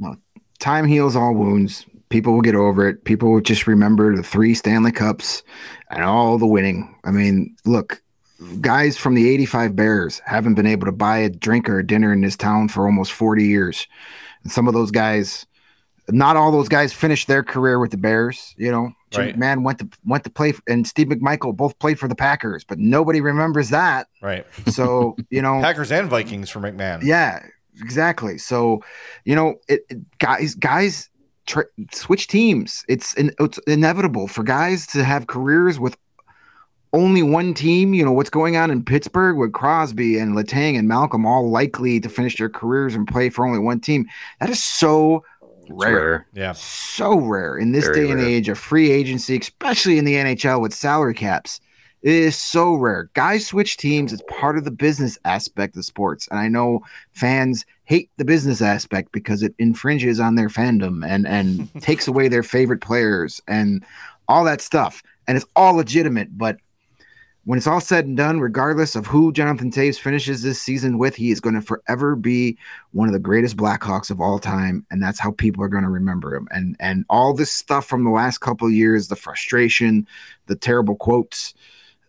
time heals all wounds. People will get over it. People will just remember the three Stanley Cups and all the winning. I mean, look, guys from the 85 Bears haven't been able to buy a drink or a dinner in this town for almost 40 years. And some of those guys, not all those guys finished their career with the Bears, you know. Jim Right. McMahon went to went to play and Steve McMichael both played for the Packers, but nobody remembers that. Right. So, you know, Packers and Vikings for McMahon. yeah, exactly. So, you know, it, it- guys, guys, tra- switch teams. It's in, it's inevitable for guys to have careers with only one team. You know what's going on in Pittsburgh with Crosby and Letang and Malkin, all likely to finish their careers and play for only one team. That is so rare. rare. Yeah. So rare in this Very day and rare. age of free agency, especially in the NHL with salary caps. It is so rare. Guys switch teams. It's part of the business aspect of sports. And I know fans hate the business aspect because it infringes on their fandom and, and takes away their favorite players and all that stuff. And it's all legitimate. But when it's all said and done, regardless of who Jonathan Toews finishes this season with, he is going to forever be one of the greatest Blackhawks of all time, and that's how people are going to remember him. And and all this stuff from the last couple of years, the frustration, the terrible quotes,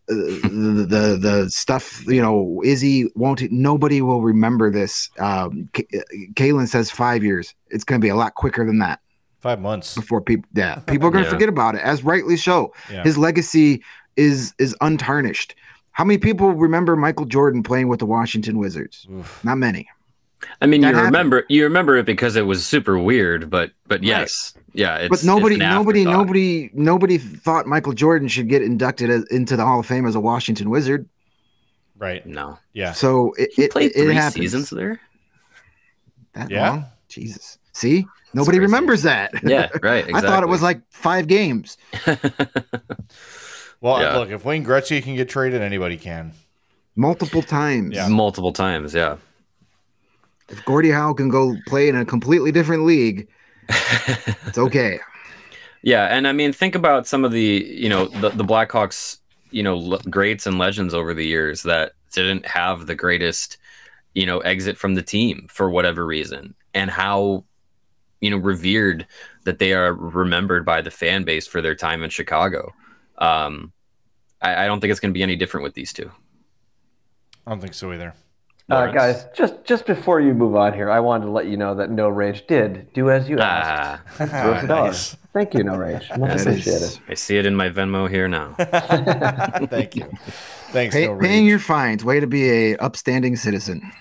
the, the the stuff, you know, Izzy won't. Nobody will remember this. Um, K- Kaylin says five years. It's going to be a lot quicker than that Five months. before people. Yeah, people are going to Yeah. forget about it, as rightly so. Yeah. His legacy is is untarnished. How many people remember Michael Jordan playing with the Washington Wizards? Oof. Not many. I mean, That you happened. remember you remember it because it was super weird, but but yes, yeah. It's, but nobody, it's an nobody, nobody, nobody thought Michael Jordan should get inducted as, into the Hall of Fame as a Washington Wizard. Right. No, Yeah. So it, he it, played it, it three happens. seasons there. That Yeah. long? Jesus. See, nobody remembers that. Yeah, right. I thought it was like five games. Well, Yeah. look, if Wayne Gretzky can get traded, anybody can. Multiple times. Yeah. multiple times. Yeah, If Gordie Howe can go play in a completely different league, it's okay. yeah. And I mean, think about some of the you know the the Blackhawks you know le- greats and legends over the years that didn't have the greatest you know exit from the team for whatever reason, and how you know revered that they are remembered by the fan base for their time in Chicago. Um, I, I don't think it's going to be any different with these two. I don't think so either. Uh, guys, just just before you move on here, I wanted to let you know that No Rage did do as you asked. Ah, Throw us a dollar. nice. Thank you, No Rage. Much That appreciated. is I see it in my Venmo here now. Thank you. Thanks, pay, no paying your fines. Way to be a upstanding citizen.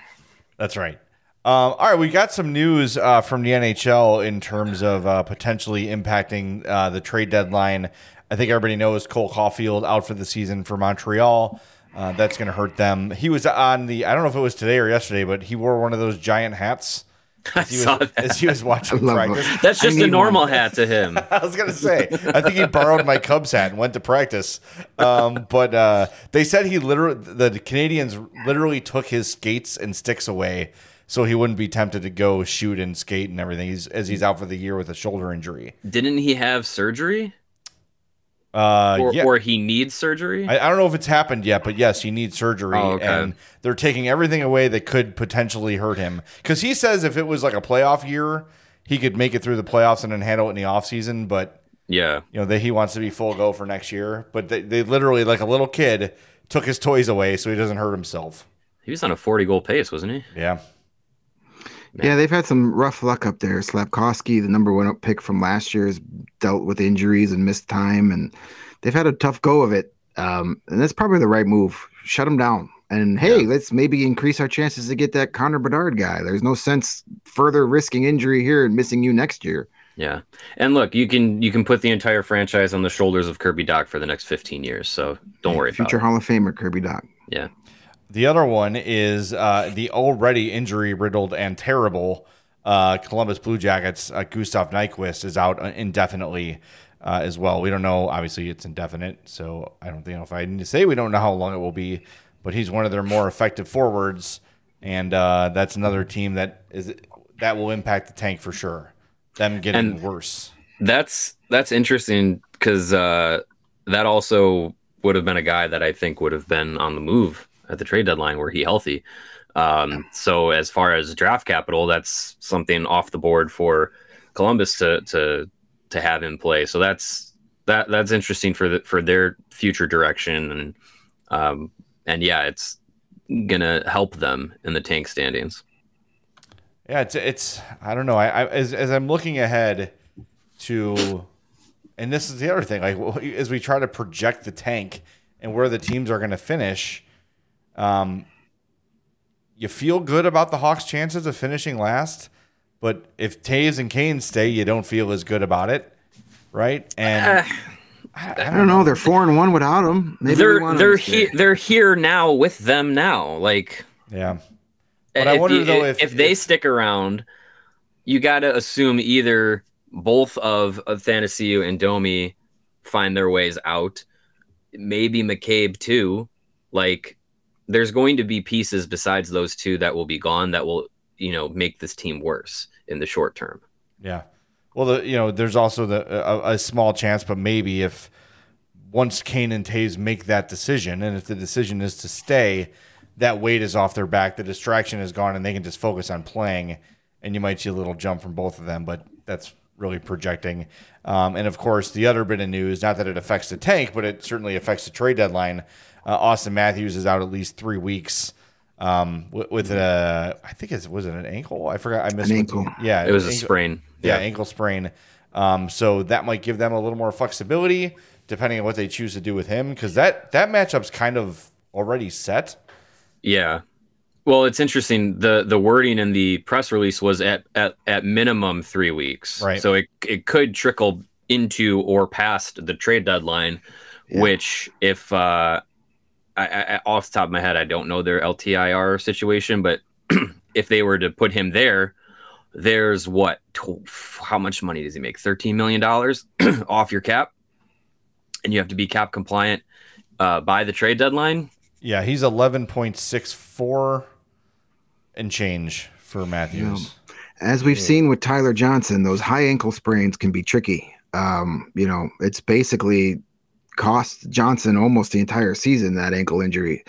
That's right. Um, all right, we got some news uh, from the NHL in terms of uh, potentially impacting uh, the trade deadline. I think everybody knows Cole Caufield out for the season for Montreal. Uh, that's going to hurt them. He was on the, I don't know if it was today or yesterday, but he wore one of those giant hats I as he was, saw that. as he was watching practice. it. That's just a normal one. hat to him. I was gonna say, I think he borrowed my Cubs hat and went to practice. Um, but uh, they said he literally, the Canadiens literally took his skates and sticks away, so he wouldn't be tempted to go shoot and skate and everything. He's as he's out for the year with a shoulder injury. Didn't he have surgery? Uh, Or, yeah. or he needs surgery? I, I don't know if it's happened yet, but yes, he needs surgery, Oh, okay. and they're taking everything away that could potentially hurt him. Because he says if it was like a playoff year, he could make it through the playoffs and then handle it in the offseason, but yeah. you know that he wants to be full go for next year but they, they literally like a little kid took his toys away so he doesn't hurt himself He was on a 40 goal pace, wasn't he? yeah Yeah, they've had some rough luck up there. Slafkovsky, the number one pick from last year, has dealt with injuries and missed time, and they've had a tough go of it. Um, and that's probably the right move. Shut them down. And hey, Yeah. let's maybe increase our chances to get that Connor Bedard guy. There's no sense further risking injury here and missing you next year. Yeah, and look, you can you can put the entire franchise on the shoulders of Kirby Dach for the next 15 years. So don't worry Future Hall of Famer Kirby Dach. Yeah, The other one is uh, the already injury riddled and terrible uh, Columbus Blue Jackets. Uh, Gustav Nyquist is out indefinitely uh, as well. We don't know. Obviously, it's indefinite, so I don't think if I need to say we don't know how long it will be. But he's one of their more effective forwards, and uh, that's another team that is that will impact the tank for sure. Them getting And- worse. that's that's interesting because uh, that also would have been a guy that I think would have been on the move at the trade deadline were he healthy. Um, so as far as draft capital, that's something off the board for Columbus to to to have in play. So that's that that's interesting for the for their future direction and um, and yeah, it's gonna help them in the tank standings. Yeah, it's it's I don't know. I, I as as I'm looking ahead to, and this is the other thing. Like as we try to project the tank and where the teams are going to finish, um, you feel good about the Hawks' chances of finishing last, but if Toews and Kane stay, you don't feel as good about it, right? And uh, I, I don't know. They're four and one without them. Maybe they're they're him to here they're here now with them now. Like Yeah, eh, But I wonder, you- though, eh, if- if they if- stick around, you got to assume either both of of Athanasiou and Domi find their ways out. Maybe McCabe too. Like there's going to be pieces besides those two that will be gone that will you know make this team worse in the short term. Yeah. Well, the, you know, there's also the a, a small chance, but maybe if once Kane and Toews make that decision, and if the decision is to stay, that weight is off their back. The distraction is gone, and they can just focus on playing. And you might see a little jump from both of them, but that's really projecting. Um, and of course, the other bit of news, not that it affects the tank, but it certainly affects the trade deadline. Uh, Auston Matthews is out at least three weeks um, with, with a, I think it was it an ankle? I forgot. I missed An ankle. the- yeah, It was a ankle- sprain. yeah, ankle sprain. Um, so that might give them a little more flexibility depending on what they choose to do with him because that that matchup's kind of already set. Yeah. Well, it's interesting. the The wording in the press release was at at, at minimum three weeks. Right. So it it could trickle into or past the trade deadline, Yeah. which if uh, I, I off the top of my head, I don't know their LTIR situation, but if they were to put him there, there's what? Tw- how much money does he make? Thirteen million dollars off your cap, and you have to be cap compliant uh, by the trade deadline. Yeah, he's eleven point six four and change for Matthews. As we've seen with Tyler Johnson, those high ankle sprains can be tricky. Um, you know, it's basically cost Johnson almost the entire season that ankle injury.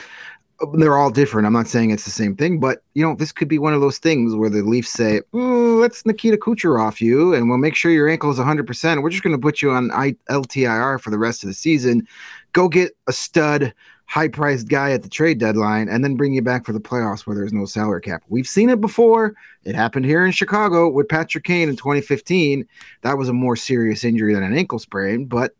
They're all different. I'm not saying it's the same thing, but you know, this could be one of those things where the Leafs say, "Mm, "Let's Nikita Kucherov off you, and we'll make sure your ankle is 100. percent We're just going to put you on I- LTIR for the rest of the season. Go get a stud, high-priced guy at the trade deadline, and then bring you back for the playoffs where there's no salary cap." We've seen it before. It happened here in Chicago with Patrick Kane in 2015. That was a more serious injury than an ankle sprain, but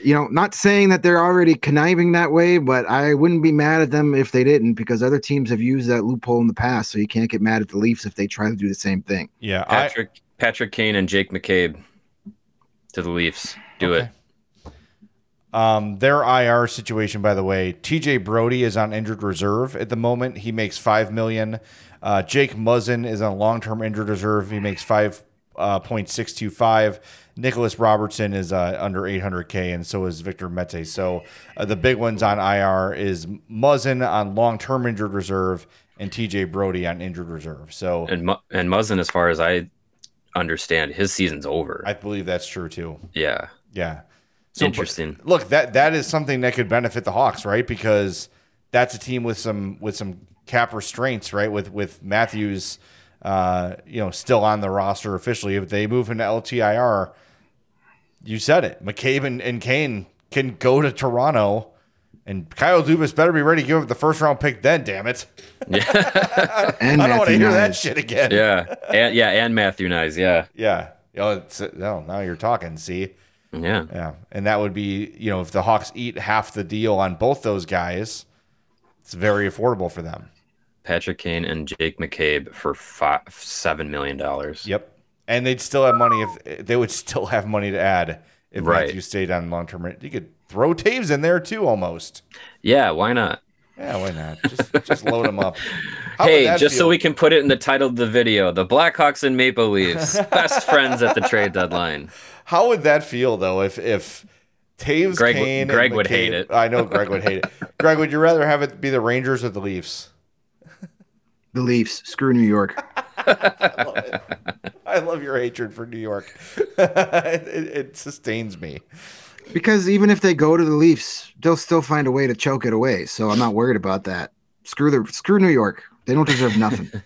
you know, not saying that they're already conniving that way, but I wouldn't be mad at them if they didn't because other teams have used that loophole in the past. So you can't get mad at the Leafs if they try to do the same thing. Yeah, I, Patrick Patrick Kane and Jake McCabe to the Leafs. Do Okay. it. Um, their IR situation, by the way, TJ Brodie is on injured reserve at the moment. He makes five million. Uh, Jake Muzzin is on long-term injured reserve. He makes five uh, point six two five. Nicholas Robertson is uh, under 800k, and so is Victor Mete. So uh, the big ones on IR is Muzzin on long-term injured reserve and TJ Brodie on injured reserve. So And and Muzzin, as far as I understand, his season's over. I believe that's true too. yeah. Yeah. So, Interesting. look, that that is something that could benefit the Hawks, right? Because that's a team with some with some cap restraints, right? With with Matthews, uh, you know, still on the roster officially. If they move into LTIR, you said it. McCabe and, and Kane can go to Toronto, and Kyle Dubas better be ready to give up the first round pick. Then, damn it, Yeah. And I don't want to Matthew hear that shit again. yeah. And yeah, and Matthew Knies, yeah. Yeah. Oh, it's, oh, now you're talking. See, Yeah. Yeah, and that would be you know if the Hawks eat half the deal on both those guys, it's very affordable for them. Patrick Kane and Jake McCabe for five, seven million dollars. Yep, and they'd still have money if they would still have money to add if Right. Matthew stayed on long term. You could throw Toews in there too, almost. Yeah, why not? Yeah, why not? Just just load them up. How hey, that just so we can put it in the title of the video, the Blackhawks and Maple Leafs, best friends at the trade deadline. How would that feel though if if Toews Greg would- Kane and Greg would McCabe- hate it. I know Greg would hate it. Greg, would you rather have it be the Rangers or the Leafs? The Leafs, screw New York. I love it. I love your hatred for New York. it, it, it sustains me. Because even if they go to the Leafs, they'll still find a way to choke it away. So I'm not worried about that. Screw the screw New York. They don't deserve nothing.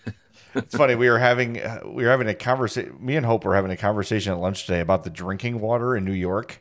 It's funny. We were having uh, we were having a conversation. Me and Hope were having a conversation at lunch today about the drinking water in New York.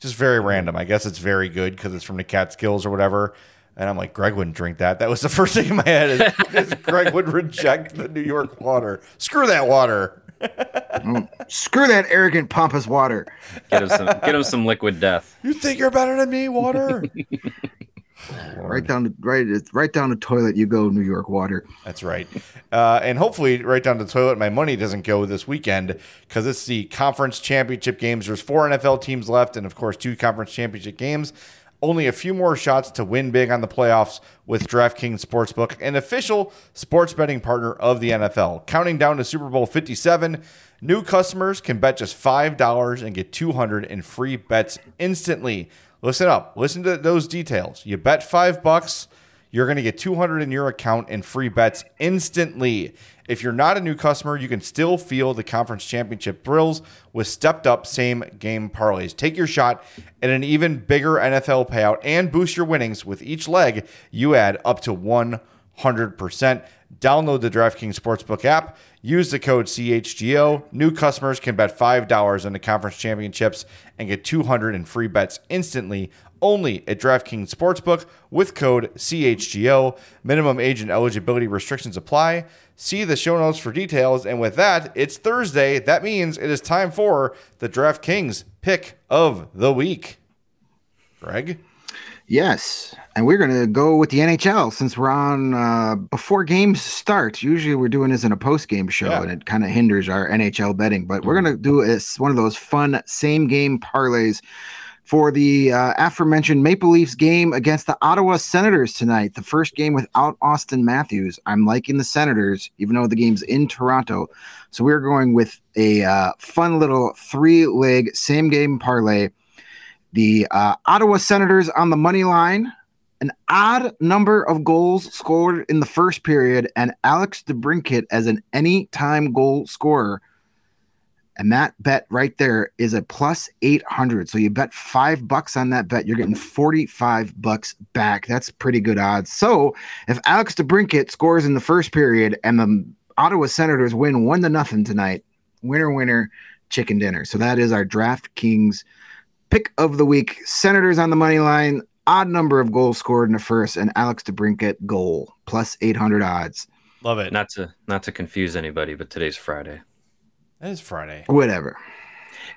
Just very random. I guess it's very good because it's from the Catskills or whatever. And I'm like, Greg wouldn't drink that. That was the first thing in my head is, is Greg would reject the New York water. Screw that water. Mm, screw that arrogant, pompous water. Get him some, get him some liquid death. You think you're better than me, water? Right down the right, right down the toilet. You go, New York water. That's right. Uh, and hopefully, right down the toilet, my money doesn't go this weekend because it's the conference championship games. There's four NFL teams left, and of course, two conference championship games. Only a few more shots to win big on the playoffs with DraftKings Sportsbook, an official sports betting partner of the NFL. Counting down to Super Bowl 57, new customers can bet just $5 and get 200 in free bets instantly. Listen up. Listen to those details. You bet 5 bucks, you're going to get 200 in your account and free bets instantly. If you're not a new customer, you can still feel the conference championship thrills with stepped up same game parlays. Take your shot at an even bigger NFL payout and boost your winnings with each leg you add up to 100%. Download the DraftKings Sportsbook app. Use the code CHGO. New customers can bet $5 on the conference championships and get 200 in free bets instantly only at DraftKings Sportsbook with code CHGO. Minimum age and eligibility restrictions apply. See the show notes for details. And with that, it's Thursday. That means it is time for the DraftKings pick of the week. Greg? Yes, and we're gonna go with the NHL since we're on uh, before games start. Usually, we're doing this in a post game show, Yeah. and it kind of hinders our NHL betting. But we're gonna do it's one of those fun same game parlays for the uh, aforementioned Maple Leafs game against the Ottawa Senators tonight. The first game without Auston Matthews. I'm liking the Senators, even though the game's in Toronto. So we're going with a uh, fun little three leg same game parlay. The uh, Ottawa Senators on the money line, an odd number of goals scored in the first period, and Alex DeBrincat as an anytime goal scorer. And that bet right there is a plus 800. So you bet five bucks on that bet, you're getting 45 bucks back. That's pretty good odds. So if Alex DeBrincat scores in the first period and the Ottawa Senators win one to nothing tonight, winner, winner, chicken dinner. So that is our DraftKings pick of the week. Senators on the money line, odd number of goals scored in the first, and Alex DeBrincat goal plus 800 odds. Love it. Not to not to confuse anybody, but today's Friday. It is Friday. Whatever.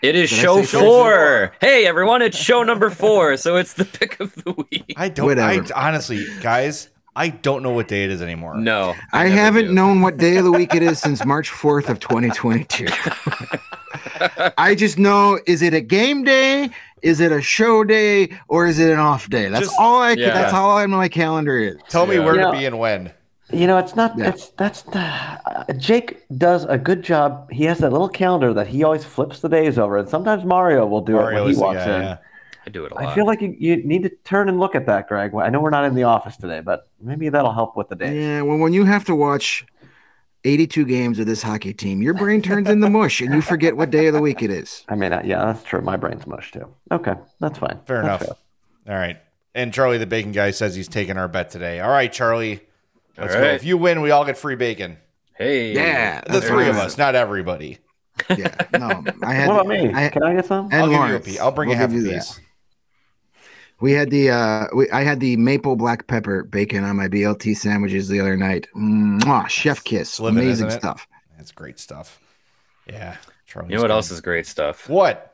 It is Did show say show four. Hey everyone, it's show number four. So it's the pick of the week. I don't, I honestly, guys, I don't know what day it is anymore. No, I, never haven't do. known what day of the week it is since March 4th of 2022. I just know is it a game day? Is it a show day or is it an off day? That's Just- all I yeah. that's all on my calendar is. Tell me Yeah. where to be and when. You know, it's not. Yeah. It's that's uh, Jake does a good job. He has that little calendar that he always flips the days over, and sometimes Mario will do it Mario when is he walks guy, in. yeah. I do it a lot. I feel like you, you need to turn and look at that, Greg. I know we're not in the office today, but maybe that'll help with the day. Yeah, well when you have to watch 82 games of this hockey team, your brain turns into mush and you forget what day of the week it is. I mean, uh, yeah, that's true. My brain's mush too. Okay, that's fine. Fair That's enough. All right. And Charlie the bacon guy says he's taking our bet today. All right, Charlie. Let's All go. If you win, we all get free bacon. hey, Yeah. The That's three of us, not everybody. Yeah. No, I had What about me? I, Can I get some? and I'll give you a piece. I'll bring We'll you half a give you that. We had the uh we, I had the maple black pepper bacon on my BLT sandwiches the other night. Mwah, chef kiss. Slimming, Amazing stuff. That's great stuff. Yeah. Charlie. You know what else is great stuff? What?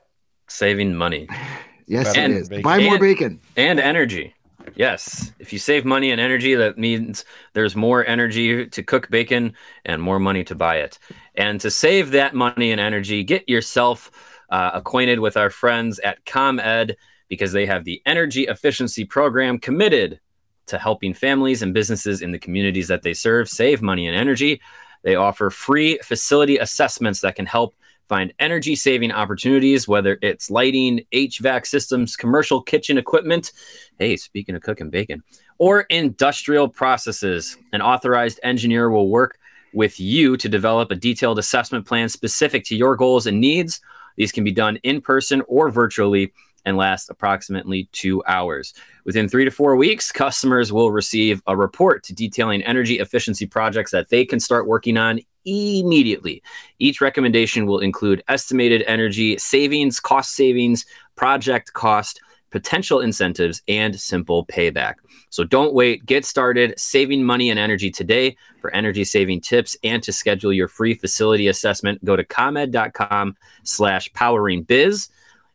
saving money Yes, Better it And- is. bacon. Buy more And- bacon. and energy. Yes, if you save money and energy, that means there's more energy to cook bacon and more money to buy it. And to save that money and energy, get yourself uh, acquainted with our friends at ComEd because they have the energy efficiency program committed to helping families and businesses in the communities that they serve save money and energy. They offer free facility assessments that can help find energy saving opportunities, whether it's lighting, HVAC systems, commercial kitchen equipment. Hey, speaking of cooking bacon, or industrial processes, an authorized engineer will work with you to develop a detailed assessment plan specific to your goals and needs. These can be done in person or virtually and last approximately two hours. Within three to four weeks, customers will receive a report detailing energy efficiency projects that they can start working on immediately. Each recommendation will include estimated energy savings, cost savings, project cost, potential incentives, and simple payback. So don't wait. Get started saving money and energy today. For energy saving tips and to schedule your free facility assessment, go to comed.com slash powering biz.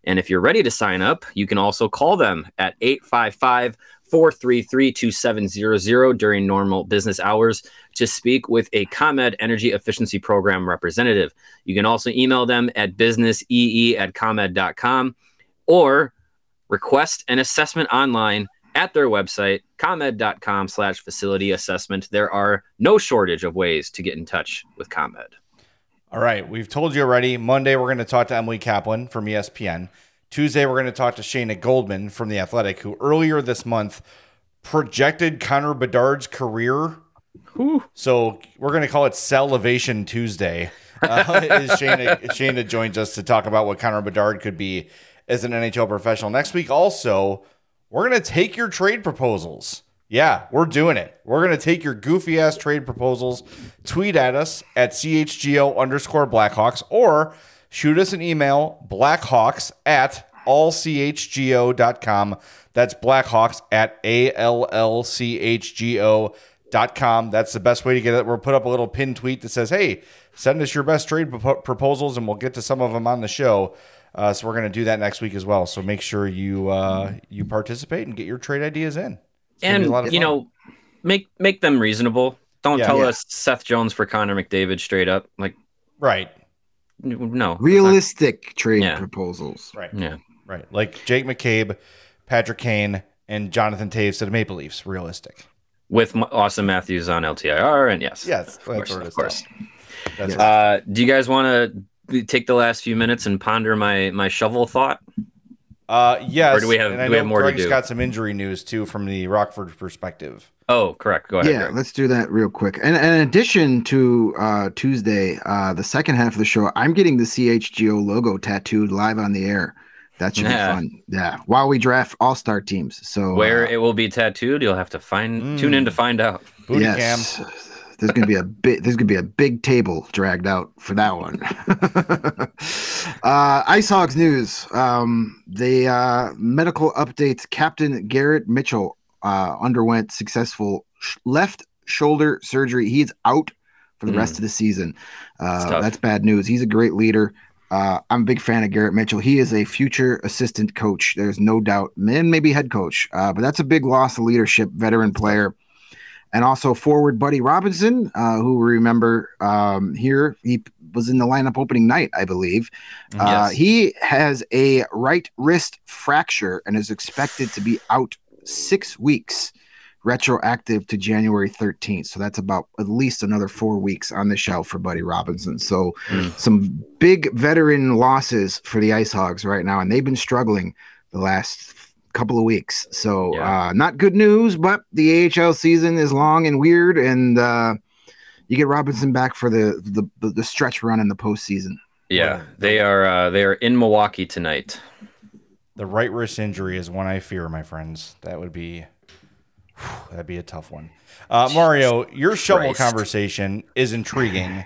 And if you're ready to sign up, you can also call them at 855 433 2700 during normal business hours to speak with a ComEd Energy Efficiency Program representative. You can also email them at businessee at comed.com or request an assessment online at their website, comed.com slash facility assessment. There are no shortage of ways to get in touch with ComEd. All right, we've told you already. Monday, we're going to talk to Emily Kaplan from ESPN. Tuesday, we're going to talk to Shayna Goldman from The Athletic, who earlier this month projected Connor Bedard's career. So we're going to call it Salivation Tuesday. Uh, is Shayna, Shayna joins us to talk about what Connor Bedard could be as an NHL professional. Next week, also, we're going to take your trade proposals. Yeah, we're doing it. We're going to take your goofy ass trade proposals, tweet at us at CHGO underscore Blackhawks, or shoot us an email, blackhawks at allchgo.com. That's blackhawks at allchgo.com. That's the best way to get it. We'll put up a little pin tweet that says, hey, send us your best trade propo- proposals, and we'll get to some of them on the show. Uh, so we're going to do that next week as well. So make sure you uh, you participate and get your trade ideas in. It's gonna and be a lot of you fun. know make make them reasonable don't Yeah. tell Yeah. us seth jones for connor mcdavid straight up like right, no Realistic trade Yeah. proposals. right, yeah right. Like Jake McCabe, Patrick Kane, and Jonathan Toews to the Maple Leafs. Realistic. with M- auston matthews on ltir and yes Yes, of course, of of course. That's Yes. Uh, do you guys want to take the last few minutes and ponder my my shovel thought Uh, yes. Or do we have- and I do we have know more to do? got some injury news too from the Rockford perspective. oh correct go ahead Yeah, Greg. let's do that real quick. And, and in addition to uh, Tuesday, uh, the second half of the show, I'm getting the CHGO logo tattooed live on the air. That should Yeah. be fun. Yeah, while we draft all star teams. So where uh, it will be tattooed you'll have to find tune in to find out Booty yes, cam. There's gonna be a bit. There's gonna be a big table dragged out for that one. uh, Ice Hogs news. Um, the uh, medical updates. Captain Garrett Mitchell uh, underwent successful sh- left shoulder surgery. He's out for the Hmm. rest of the season. Uh, that's bad news. He's a great leader. Uh, I'm a big fan of Garrett Mitchell. He is a future assistant coach. There's no doubt, and maybe head coach. Uh, but that's a big loss of leadership, veteran player, and also forward Buddy Robinson, uh, who we remember um, here. He was in the lineup opening night, I believe. Uh, Yes. he has a right wrist fracture and is expected to be out six weeks, retroactive to January 13th. So that's about at least another four weeks on the shelf for Buddy Robinson. So Mm. some big veteran losses for the Ice Hogs right now, and they've been struggling the last couple of weeks. So Yeah. uh, not good news, but the AHL season is long and weird, and uh, you get Robinson back for the the, the stretch run in the postseason. yeah they are uh, they are in milwaukee tonight The right wrist injury is one I fear, my friends. That would be that'd be a tough one. Uh, Mario, your shovel conversation is intriguing,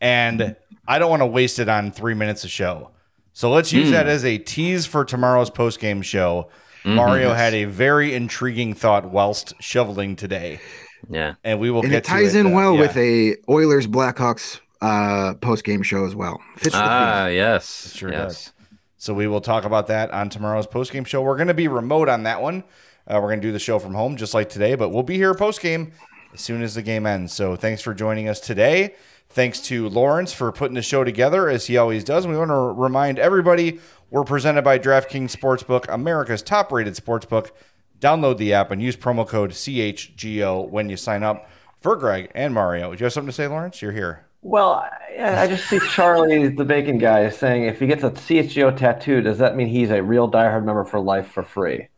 and I don't want to waste it on three minutes of show. So let's use Hmm. that as a tease for tomorrow's post game show. Mm-hmm. Mario had a very intriguing thought whilst shoveling today, yeah and we will and get it ties to in uh, well yeah. with a Oilers Blackhawks uh, post game show as well. Fits the ah theme. yes It sure yes. does. So we will talk about that on tomorrow's post game show. We're going to be remote on that one. Uh, we're going to do the show from home just like today, but we'll be here post game as soon as the game ends. So thanks for joining us today. Thanks to Lawrence for putting the show together as he always does. We want to remind everybody we're presented by DraftKings Sportsbook, America's top rated sportsbook. Download the app and use promo code CHGO when you sign up. For Greg and Mario, do you have something to say, Lawrence? You're here. Well, I, I just see Charlie, the bacon guy, saying if he gets a CHGO tattoo, does that mean he's a real diehard member for life for free?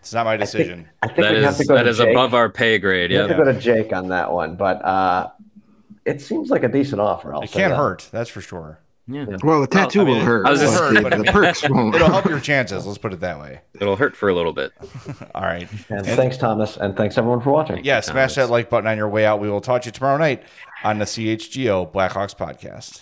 It's not my decision. I think That we have is to go that to is Jake. above our pay grade. Yeah, We have to Yeah. go to Jake on that one, but uh, it seems like a decent offer. I'll It can't that. hurt, that's for sure. Yeah. Well, the tattoo I mean, will hurt. I was just- hurt, but the, the perks won't. It'll help your chances. Let's put it that way. It'll hurt for a little bit. All right. And thanks, Thomas, and thanks everyone for watching. Yeah, smash that like button on your way out. We will talk to you tomorrow night on the CHGO Blackhawks podcast.